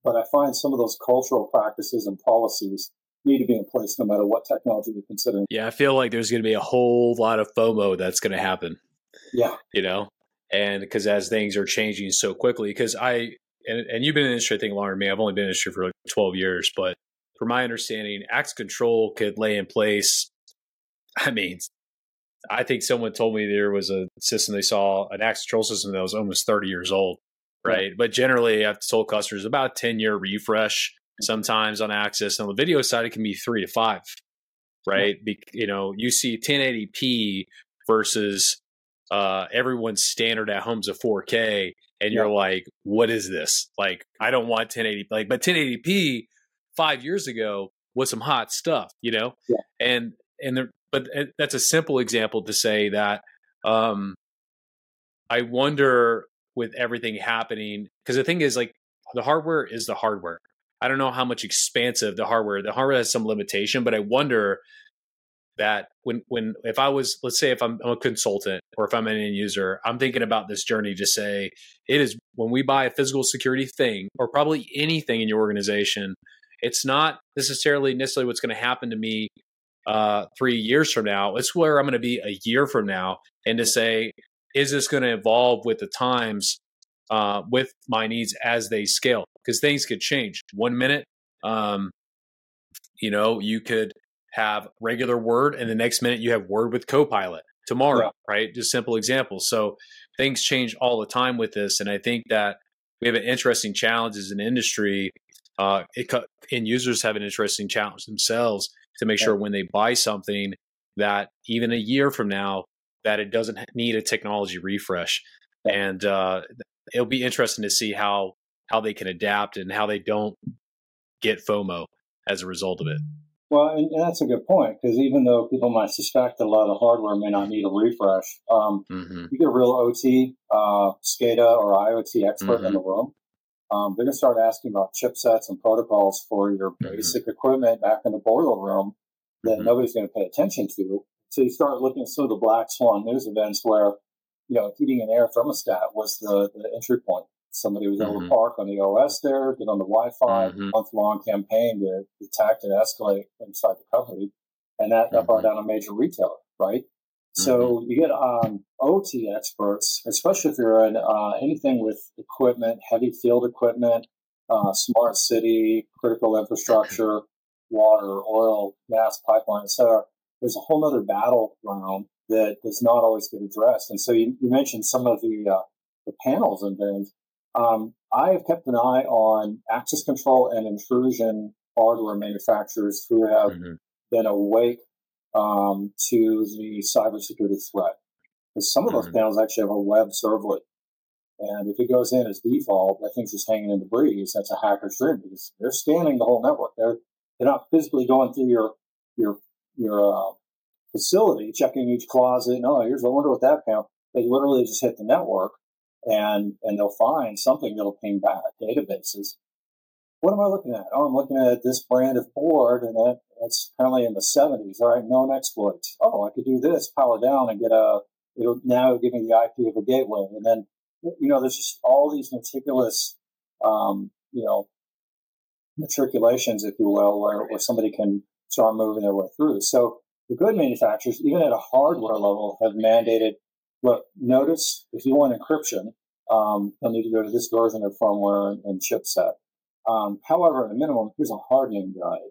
Speaker 3: but I find some of those cultural practices and policies need to be in place no matter what technology you're considering.
Speaker 2: Yeah, I feel like there's going to be a whole lot of FOMO that's going to happen.
Speaker 3: Yeah.
Speaker 2: You know, and because as things are changing so quickly, because I, and, and you've been in the industry, I think, longer than me. I've only been in the industry for like 12 years, but from my understanding, access control could lay in place. I mean, I think someone told me there was a system they saw, an access control system that was almost 30 years old, right? Yeah. But generally, I've told customers about 10 year refresh sometimes on access. On the video side, it can be three to five, right? Be, you know, you see 1080p versus uh, everyone's standard at home's a 4K, and you're like, what is this? Like, I don't want 1080. Like, but 1080p five years ago was some hot stuff, you know.
Speaker 3: Yeah.
Speaker 2: And and there, but uh, that's a simple example to say that. Um, I wonder with everything happening because the thing is like the hardware is the hardware I don't know how much expansive the hardware. The hardware has some limitation, but I wonder that when when if I was let's say if I'm, I'm, a consultant or if I'm an end user, I'm thinking about this journey to say it is when we buy a physical security thing or probably anything in your organization, it's not necessarily necessarily what's going to happen to me uh, three years from now. It's where I'm going to be a year from now, and to say is this going to evolve with the times uh, with my needs as they scale because things could change. One minute, um, you know, you could have regular Word, and the next minute you have Word with Copilot. Tomorrow, yeah. right? Just simple examples. So things change all the time with this, and I think that we have an interesting challenge as an industry. Uh, it, end users have an interesting challenge themselves to make yeah. sure when they buy something that even a year from now that it doesn't need a technology refresh. And uh, it'll be interesting to see how how they can adapt and how they don't get FOMO as a result of it.
Speaker 3: Well, and, and that's a good point because even though people might suspect a lot of hardware may not need a refresh, um, mm-hmm. you get a real OT, uh, SCADA, or IoT expert mm-hmm. in the room. Um, they're going to start asking about chipsets and protocols for your mm-hmm. basic equipment back in the boiler room that mm-hmm. nobody's going to pay attention to. So you start looking at some of the black swan news events where, you know, heating and air thermostat was the, the entry point Somebody was able mm-hmm. to park on the OS there, get on the Wi-Fi, mm-hmm. month long campaign to detect and escalate inside the company, and that, that brought mm-hmm. down a major retailer, right? So mm-hmm. you get um, OT experts, especially if you're in uh, anything with equipment, heavy field equipment, uh, smart city, critical infrastructure, water, oil, gas, pipeline, etc. There's a whole other battleground that does not always get addressed. And so you, you mentioned some of the uh, the panels and things. Um, I have kept an eye on access control and intrusion hardware manufacturers who have mm-hmm. been awake um, to the cybersecurity threat. Because some of those mm-hmm. panels actually have a web servlet. And if it goes in as default, that thing's just hanging in the breeze. That's a hacker's dream because they're scanning the whole network. They're they're not physically going through your your your uh, facility, checking each closet. No, here's I wonder what that panel. They literally just hit the network and and they'll find something that'll ping back databases. What am I looking at? Oh, I'm looking at this brand of board, and that, that's apparently in the 70s. All right, known exploits. Oh, I could do this, power down, and get a. It'll now give me the IP of a gateway, and then you know there's just all these meticulous, um, you know, matriculations, if you will, where, where somebody can start moving their way through. So the good manufacturers, even at a hardware level, have mandated look, notice if you want encryption, um, you'll need to go to this version of firmware and, and chipset. Um, however, at a minimum, here's a hardening guide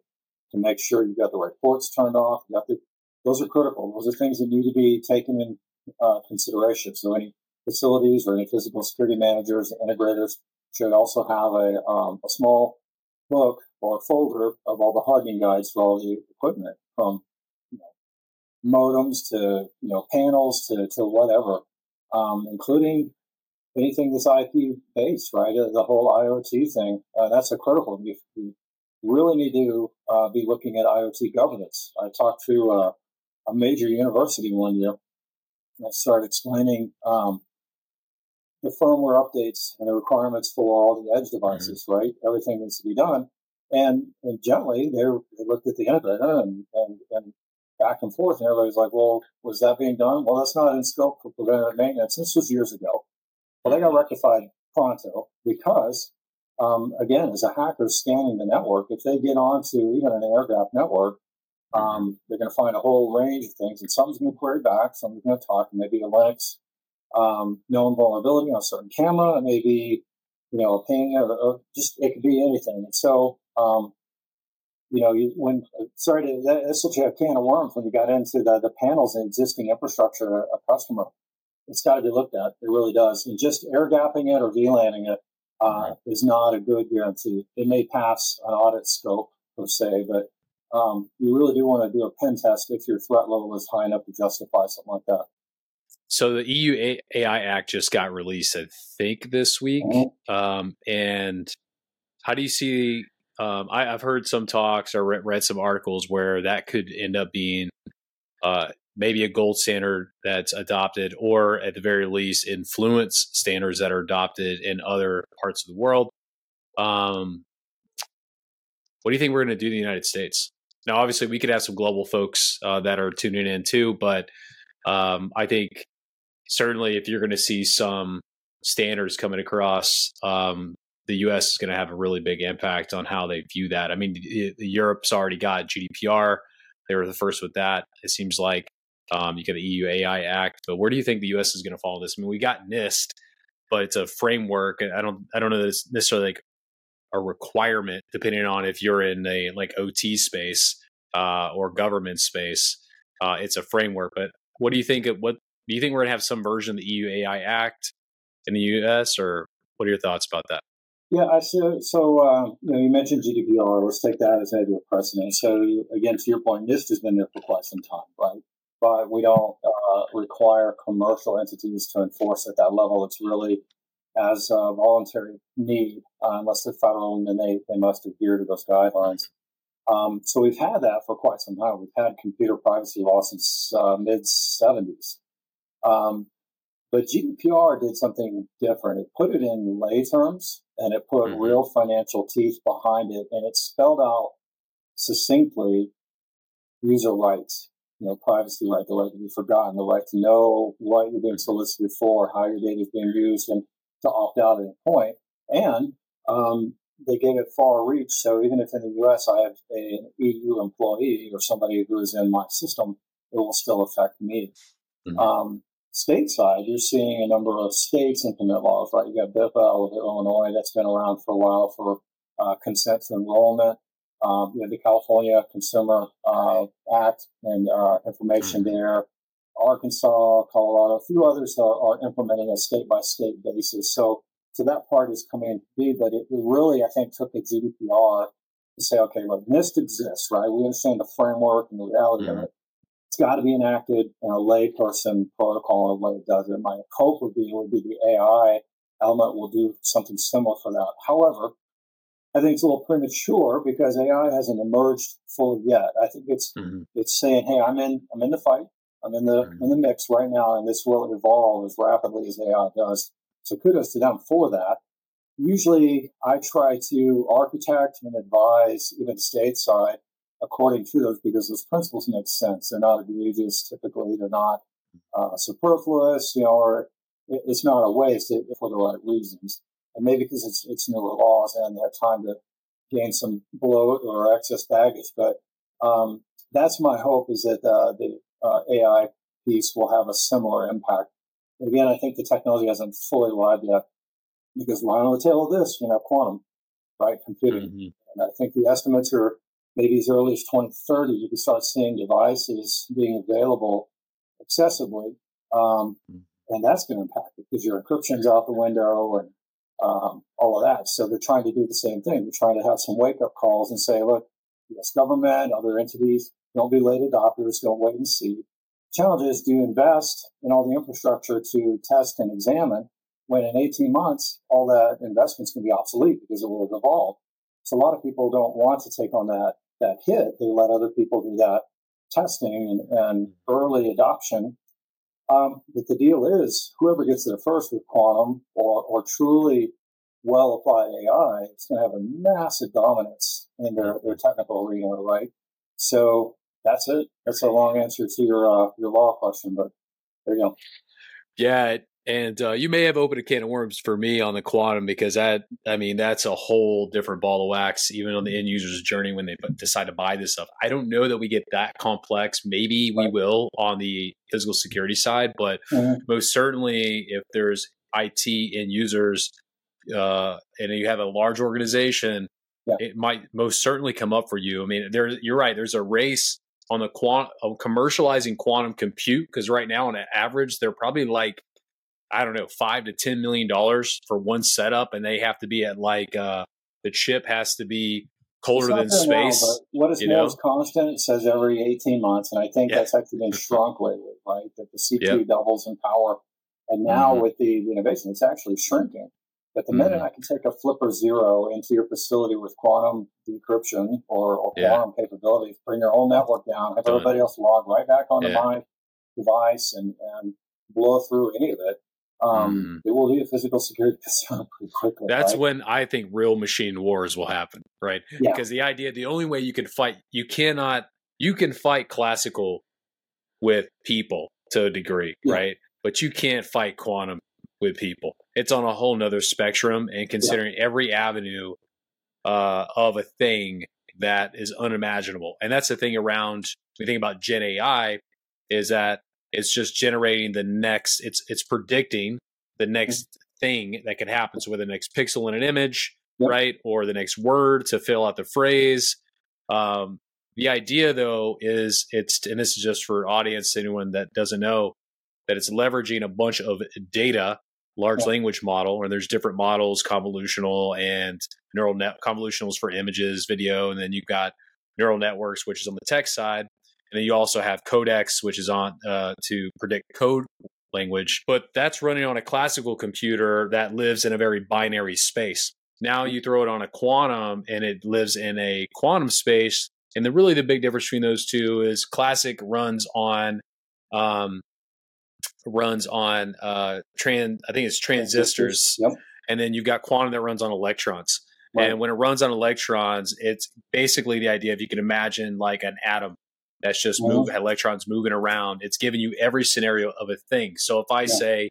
Speaker 3: to make sure you've got the right ports turned off. You got the, those are critical. Those are things that need to be taken in uh, consideration. So any facilities or any physical security managers, integrators should also have a, um, a small book or folder of all the hardening guides for all the equipment from modems to you know panels to to whatever, um, including anything that's IP based, right? Uh, the whole IoT thing. Uh, that's a critical. You, you really need to uh, be looking at IoT governance. I talked to uh, a major university one year. And I started explaining um, the firmware updates and the requirements for all the edge mm-hmm. devices, mm-hmm. right? Everything needs to be done. And, and gently, they, they looked at the integrator and, and, and back and forth, and everybody's like, well, was that being done? Well, that's not in scope for preventative maintenance. This was years ago. But they got rectified pronto because, um, again, as a hacker scanning the network, if they get onto even an air gap network, um, they're going to find a whole range of things, and some's going to query back, some's going to talk, maybe a Linux um, known vulnerability on a certain camera, maybe you know a ping, or, or, just it could be anything. And so, um, you know, you, when sorry, to, that's such a can of worms when you got into the the panels and existing infrastructure a, a customer. It's got to be looked at. It really does. And just air gapping it or VLANing it uh, is not a good guarantee. It may pass an audit scope per se, but um, you really do want to do a pen test if your threat level is high enough to justify something like that.
Speaker 2: So the EU AI Act just got released, I think, this week. Mm-hmm. Um, and how do you see? Um, I, have heard some talks or read, read, some articles where that could end up being uh, maybe a gold standard that's adopted, or at the very least, influence standards that are adopted in other parts of the world. Um, what do you think we're going to do in the United States? Now, obviously, we could have some global folks uh, that are tuning in too, but um, I think certainly if you're going to see some standards coming across, um, the U.S. is going to have a really big impact on how they view that. I mean, Europe's already got GDPR; they were the first with that. It seems like um, you got the EU AI Act, but where do you think the U.S. is going to follow this? I mean, we got NIST, but it's a framework. I don't, I don't know that it's necessarily like a requirement, depending on if you're in a like OT space uh, or government space. Uh, it's a framework, but what do you think? What do you think we're going to have some version of the EU AI Act in the U.S. or what are your thoughts about that?
Speaker 3: Yeah, I so, so um, you know you mentioned GDPR. Let's take that as maybe a precedent. So again, to your point, NIST has been there for quite some time, right? But we don't uh, require commercial entities to enforce at that level. It's really as a voluntary need, uh, unless they're federal, and then they, they must adhere to those guidelines. Um, so we've had that for quite some time. We've had computer privacy law since uh, mid 70s. Um, but GDPR did something different. It put it in lay terms and it put mm-hmm. real financial teeth behind it, and it spelled out succinctly user rights, you know, privacy right, the right to be forgotten, the right to know what you're being solicited for, how your data is being used, and to opt out at any point. And um, they gave it far reach. So even if in the US I have an EU employee or somebody who is in my system, it will still affect me. Mm-hmm. Um, stateside, you're seeing a number of states implement laws, right? You got BIPA of Illinois that's been around for a while for uh, consent to enrollment. Um, you have the California Consumer uh, Act and uh, information mm-hmm. there. Arkansas, Colorado, a few others are, are implementing a state by state basis. So, so that part is coming into be, but it really, I think, took the GDPR to say, okay, look, NIST exists, right? We understand the framework and the reality mm-hmm. of it it's got to be enacted in a layperson protocol a way it does it. My hope would be would be the AI element will do something similar for that. However, I think it's a little premature because AI hasn't emerged fully yet. I think it's mm-hmm. it's saying, hey, I'm in I'm in the fight. I'm in the mm-hmm. in the mix right now, and this will evolve as rapidly as AI does. So kudos to them for that. Usually, I try to architect and advise even stateside according to those because those principles make sense. They're not egregious. Typically, they're not uh, superfluous. You know, or it's not a waste for the right reasons. And maybe because it's it's newer laws and they have time to gain some bloat or excess baggage. But um, that's my hope is that uh, the uh, AI piece will have a similar impact. But again, I think the technology hasn't fully arrived yet because right on the tail of this, you know, quantum, right, computing. Mm-hmm. And I think the estimates are maybe as early as 2030, you can start seeing devices being available accessibly. Um, hmm. and that's going to impact it because your encryption's out the window and um, all of that. So they're trying to do the same thing. They're trying to have some wake up calls and say, look, U.S. government, other entities, don't be late adopters, don't wait and see. Challenge is do you invest in all the infrastructure to test and examine when in 18 months, all that investment's going to be obsolete because it will have evolved. So a lot of people don't want to take on that that hit. They let other people do that testing and, and early adoption. Um, but the deal is, whoever gets there first with quantum or, or truly well applied AI is going to have a massive dominance in their, their technical arena, right? So that's it. That's a long answer to your uh, your law question, but there you go.
Speaker 2: Yeah, and uh, you may have opened a can of worms for me on the quantum because that, I mean, that's a whole different ball of wax, even on the end user's journey when they decide to buy this stuff. I don't know that we get that complex. Maybe we will on the physical security side, but mm-hmm. most certainly, if there's IT end users uh, and you have a large organization, yeah. it might most certainly come up for you. I mean, there, you're right. There's a race on the quant, on commercializing quantum compute because right now, on an average, they're probably like I don't know, five to ten million dollars for one setup, and they have to be at like uh, the chip has to be colder than space.
Speaker 3: Now, what is most constant? It says every eighteen months, and I think yeah. that's actually been shrunk lately, right? That the CPU yep. doubles in power, and now mm-hmm. with the innovation, it's actually shrinking. But the minute mm-hmm. I can take a Flipper Zero into your facility with quantum decryption or, or yeah. quantum capabilities, bring your whole network down, have Done. everybody else log right back onto yeah. my device and, and blow through any of it, um, mm. it will be a physical security pretty quickly.
Speaker 2: That's
Speaker 3: right?
Speaker 2: when I think real machine wars will happen, right? Yeah. Because the idea, the only way you can fight, you cannot, you can fight classical with people to a degree, yeah. right? But you can't fight quantum with people. It's on a whole nother spectrum, and considering yeah. every avenue uh, of a thing that is unimaginable, and that's the thing around. We think about Gen AI is that it's just generating the next. It's it's predicting the next mm-hmm. thing that could happen. So whether the next pixel in an image, yep. right, or the next word to fill out the phrase. Um, the idea, though, is it's and this is just for audience, anyone that doesn't know that it's leveraging a bunch of data, large language model, and there's different models, convolutional and neural net convolutionals for images, video, and then you've got neural networks, which is on the text side. And then you also have Codex, which is on uh, to predict code language, but that's running on a classical computer that lives in a very binary space. Now you throw it on a quantum and it lives in a quantum space. And the really the big difference between those two is classic runs on um, runs on uh, trans I think it's transistors. Yep. And then you've got quantum that runs on electrons. Right. And when it runs on electrons, it's basically the idea if you can imagine like an atom that's just move electrons moving around. It's giving you every scenario of a thing. So if I yeah. say,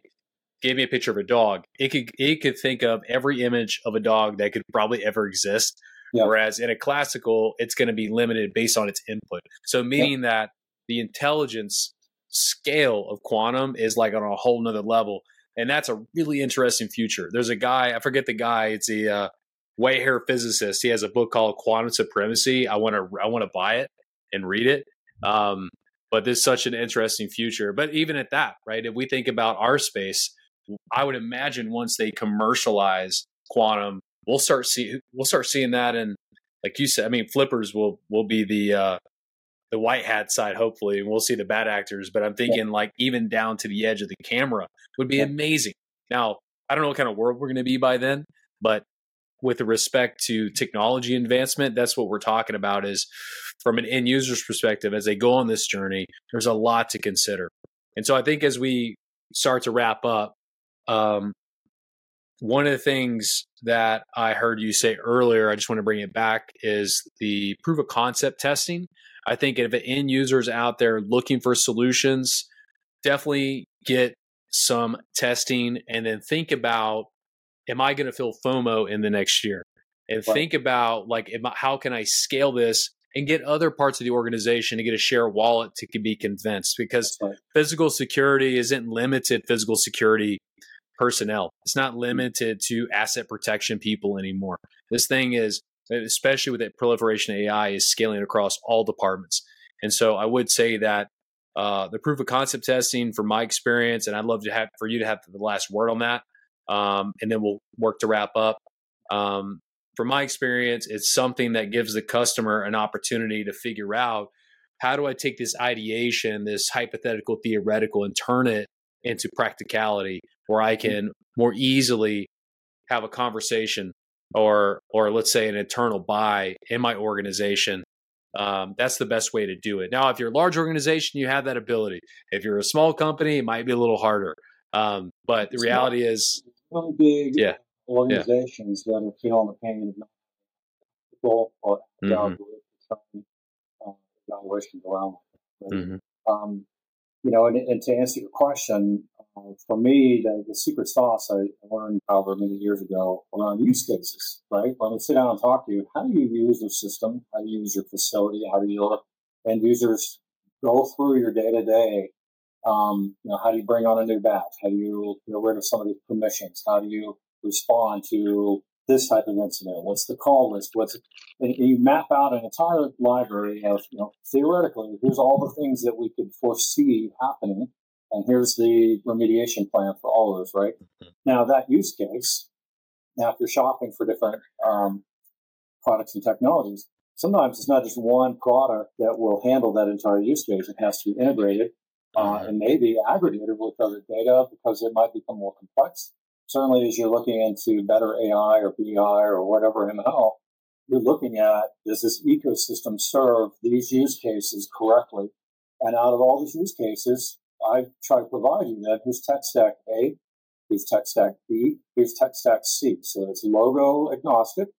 Speaker 2: give me a picture of a dog, it could it could think of every image of a dog that could probably ever exist. Yeah. Whereas in a classical, it's going to be limited based on its input. So meaning that the intelligence scale of quantum is like on a whole nother level. And that's a really interesting future. There's a guy, I forget the guy, it's a uh, white hair physicist. He has a book called Quantum Supremacy. I want to I want to buy it and read it um, but there's such an interesting future. But even at that, right? If we think about our space, I would imagine once they commercialize quantum, we'll start see we'll start seeing that and like you said, I mean, flippers will will be the uh, the white hat side, hopefully, and we'll see the bad actors. But I'm thinking yeah. like even down to the edge of the camera would be yeah. amazing. Now, I don't know what kind of world we're going to be by then, but with respect to technology advancement, that's what we're talking about is from an end user's perspective, as they go on this journey, there's a lot to consider. And so I think as we start to wrap up, um, one of the things that I heard you say earlier, I just want to bring it back, is the proof of concept testing. I think if an end user is out there looking for solutions, definitely get some testing and then think about am I going to feel FOMO in the next year? And right. think about like, I, how can I scale this and get other parts of the organization to get a share wallet to be convinced? Because right. physical security isn't limited physical security personnel. It's not mm. limited to asset protection people anymore. This thing is, especially with the proliferation of AI, is scaling across all departments. And so I would say that uh, the proof of concept testing, from my experience, and I'd love to have for you to have the last word on that um, and then we'll work to wrap up. Um, from my experience, it's something that gives the customer an opportunity to figure out how do I take this ideation, this hypothetical theoretical, and turn it into practicality where I can more easily have a conversation or or let's say an internal buy in my organization um, that's the best way to do it. Now, if you're a large organization, you have that ability. If you're a small company, it might be a little harder. Um, but the reality is,
Speaker 3: really big
Speaker 2: yeah.
Speaker 3: organizations yeah. that are feeling the pain of people or mm-hmm. uh, evaluations around. Mm-hmm. Um, you know, and, and, to answer your question, uh, for me, the, the secret sauce I learned however many years ago around use cases, right? When we sit down and talk to you, how do you use your system? How do you use your facility? How do you let end users go through your day to day? Um, you know, how do you bring on a new batch? How do you get rid of some of these permissions? How do you respond to this type of incident? What's the call list? What's and you map out an entire library of, you know, theoretically, here's all the things that we could foresee happening, and here's the remediation plan for all of those, right? Mm-hmm. Now that use case, now if you're shopping for different um, products and technologies, sometimes it's not just one product that will handle that entire use case. It has to be integrated uh, and maybe aggregated with other data because it might become more complex certainly as you're looking into better AI or BI or whatever ML, you're looking at does this ecosystem serve these use cases correctly? And out of all these use cases, I try to provide you that here's tech stack A, here's tech stack B, here's tech stack C. So it's logo agnostic.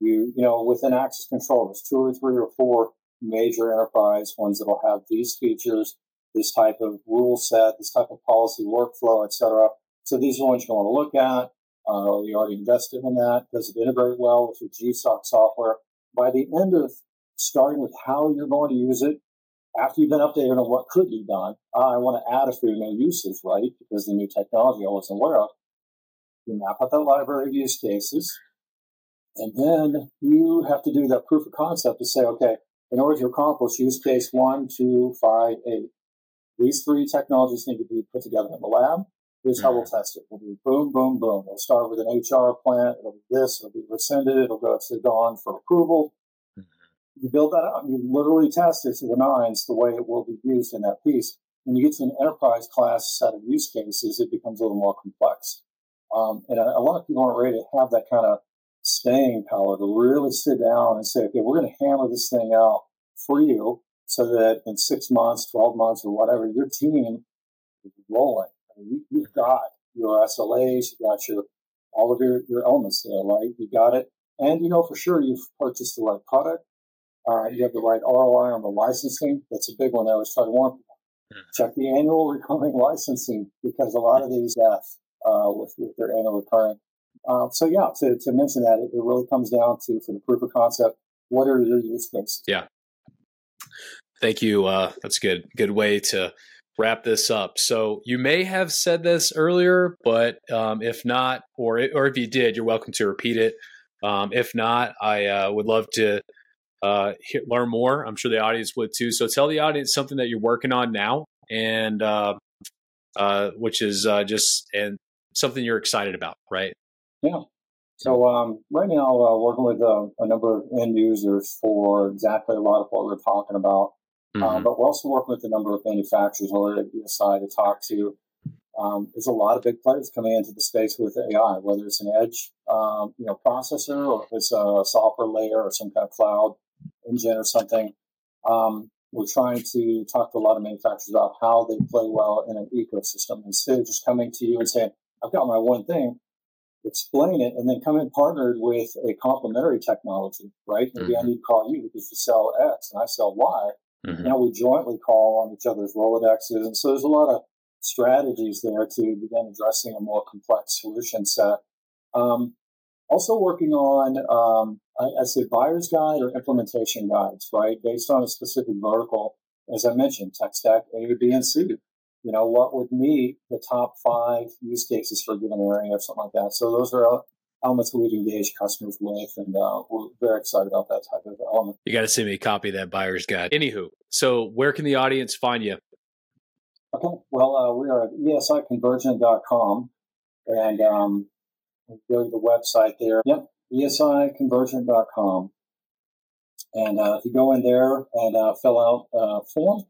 Speaker 3: You, you know, within access control, there's two or three or four major enterprise ones that'll have these features, this type of rule set, this type of policy workflow, et cetera. So these are the ones you want to look at. Uh, you already invested in that. Does it integrate well with your GSOC software? By the end of starting with how you're going to use it, after you've been updated on what could be done, uh, I want to add a few new uses, right? Because the new technology I wasn't aware of. You map out that library of use cases, and then you have to do that proof of concept to say, okay, in order to accomplish use case one, two, five, eight, these three technologies need to be put together in the lab. Here's how we'll test it. We'll do boom, boom, boom. We'll start with an HR plant. It'll be this. It'll be rescinded. It'll go to Dawn for approval. Mm-hmm. You build that out. You literally test it to the nines the way it will be used in that piece. When you get to an enterprise class set of use cases, it becomes a little more complex. Um, and a, a, lot of people aren't ready to have that kind of staying power to really sit down and say, okay, we're going to hammer this thing out for you so that in six months, 12 months, or whatever, your team is rolling you, you've got your SLAs, you've got your all of your, your elements there, right? You got it. And you know for sure you've purchased the right product. Uh, you have the right ROI on the licensing. That's a big one I always try to warn people. Hmm. Check the annual recurring licensing because a lot of these death uh, with, with their annual recurring. Uh, so yeah, to, to mention that, it, it really comes down to for the proof of concept, what are your use cases?
Speaker 2: Yeah. Thank you. Uh, that's good. Good way to wrap this up. So you may have said this earlier, but um, if not, or or if you did, you're welcome to repeat it. Um, if not, I uh, would love to uh, learn more. I'm sure the audience would too. So tell the audience something that you're working on now, and uh, uh which is uh, just and something you're excited about, right?
Speaker 3: Yeah. So um, right now, uh, working with a number of end users for exactly a lot of what we're talking about. Mm-hmm. Um, but we're also working with a number of manufacturers over at ESI to talk to. Um, there's a lot of big players coming into the space with AI, whether it's an edge, um, you know, processor or if it's a software layer or some kind of cloud engine or something. Um, we're trying to talk to a lot of manufacturers about how they play well in an ecosystem instead of just coming to you and saying, "I've got my one thing." Explain it and then come in partnered with a complementary technology, right? Maybe mm-hmm. I need to call you because you sell X and I sell Y Mm-hmm. Now we jointly call on each other's Rolodexes. And so there's a lot of strategies there to begin addressing a more complex solution set. Um, also working on, um, I, I say buyer's guide or implementation guides, right? Based on a specific vertical. As I mentioned, tech stack A, B, and C. You know, what would meet the top five use cases for a given area or something like that. So those are elements we've engaged customers with, and uh, we're very excited about that type of element.
Speaker 2: You got to send me a copy of that buyer's guide. Anywho, so where can the audience find you?
Speaker 3: Okay, well, uh, we are at esiconvergent.com, and um, go to the website there. Yep, esiconvergent.com. And uh, if you go in there and uh, fill out a form,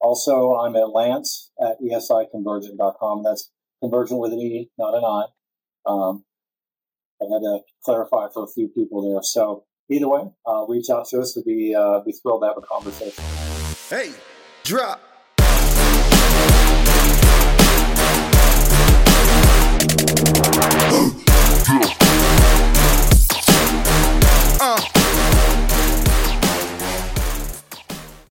Speaker 3: also I'm at Lance at esiconvergent.com. That's convergent with an E, not an I. Um, I had to clarify for a few people there. So either way, uh, reach out to us. We'd be, uh, be thrilled to have a conversation.
Speaker 1: Hey, drop.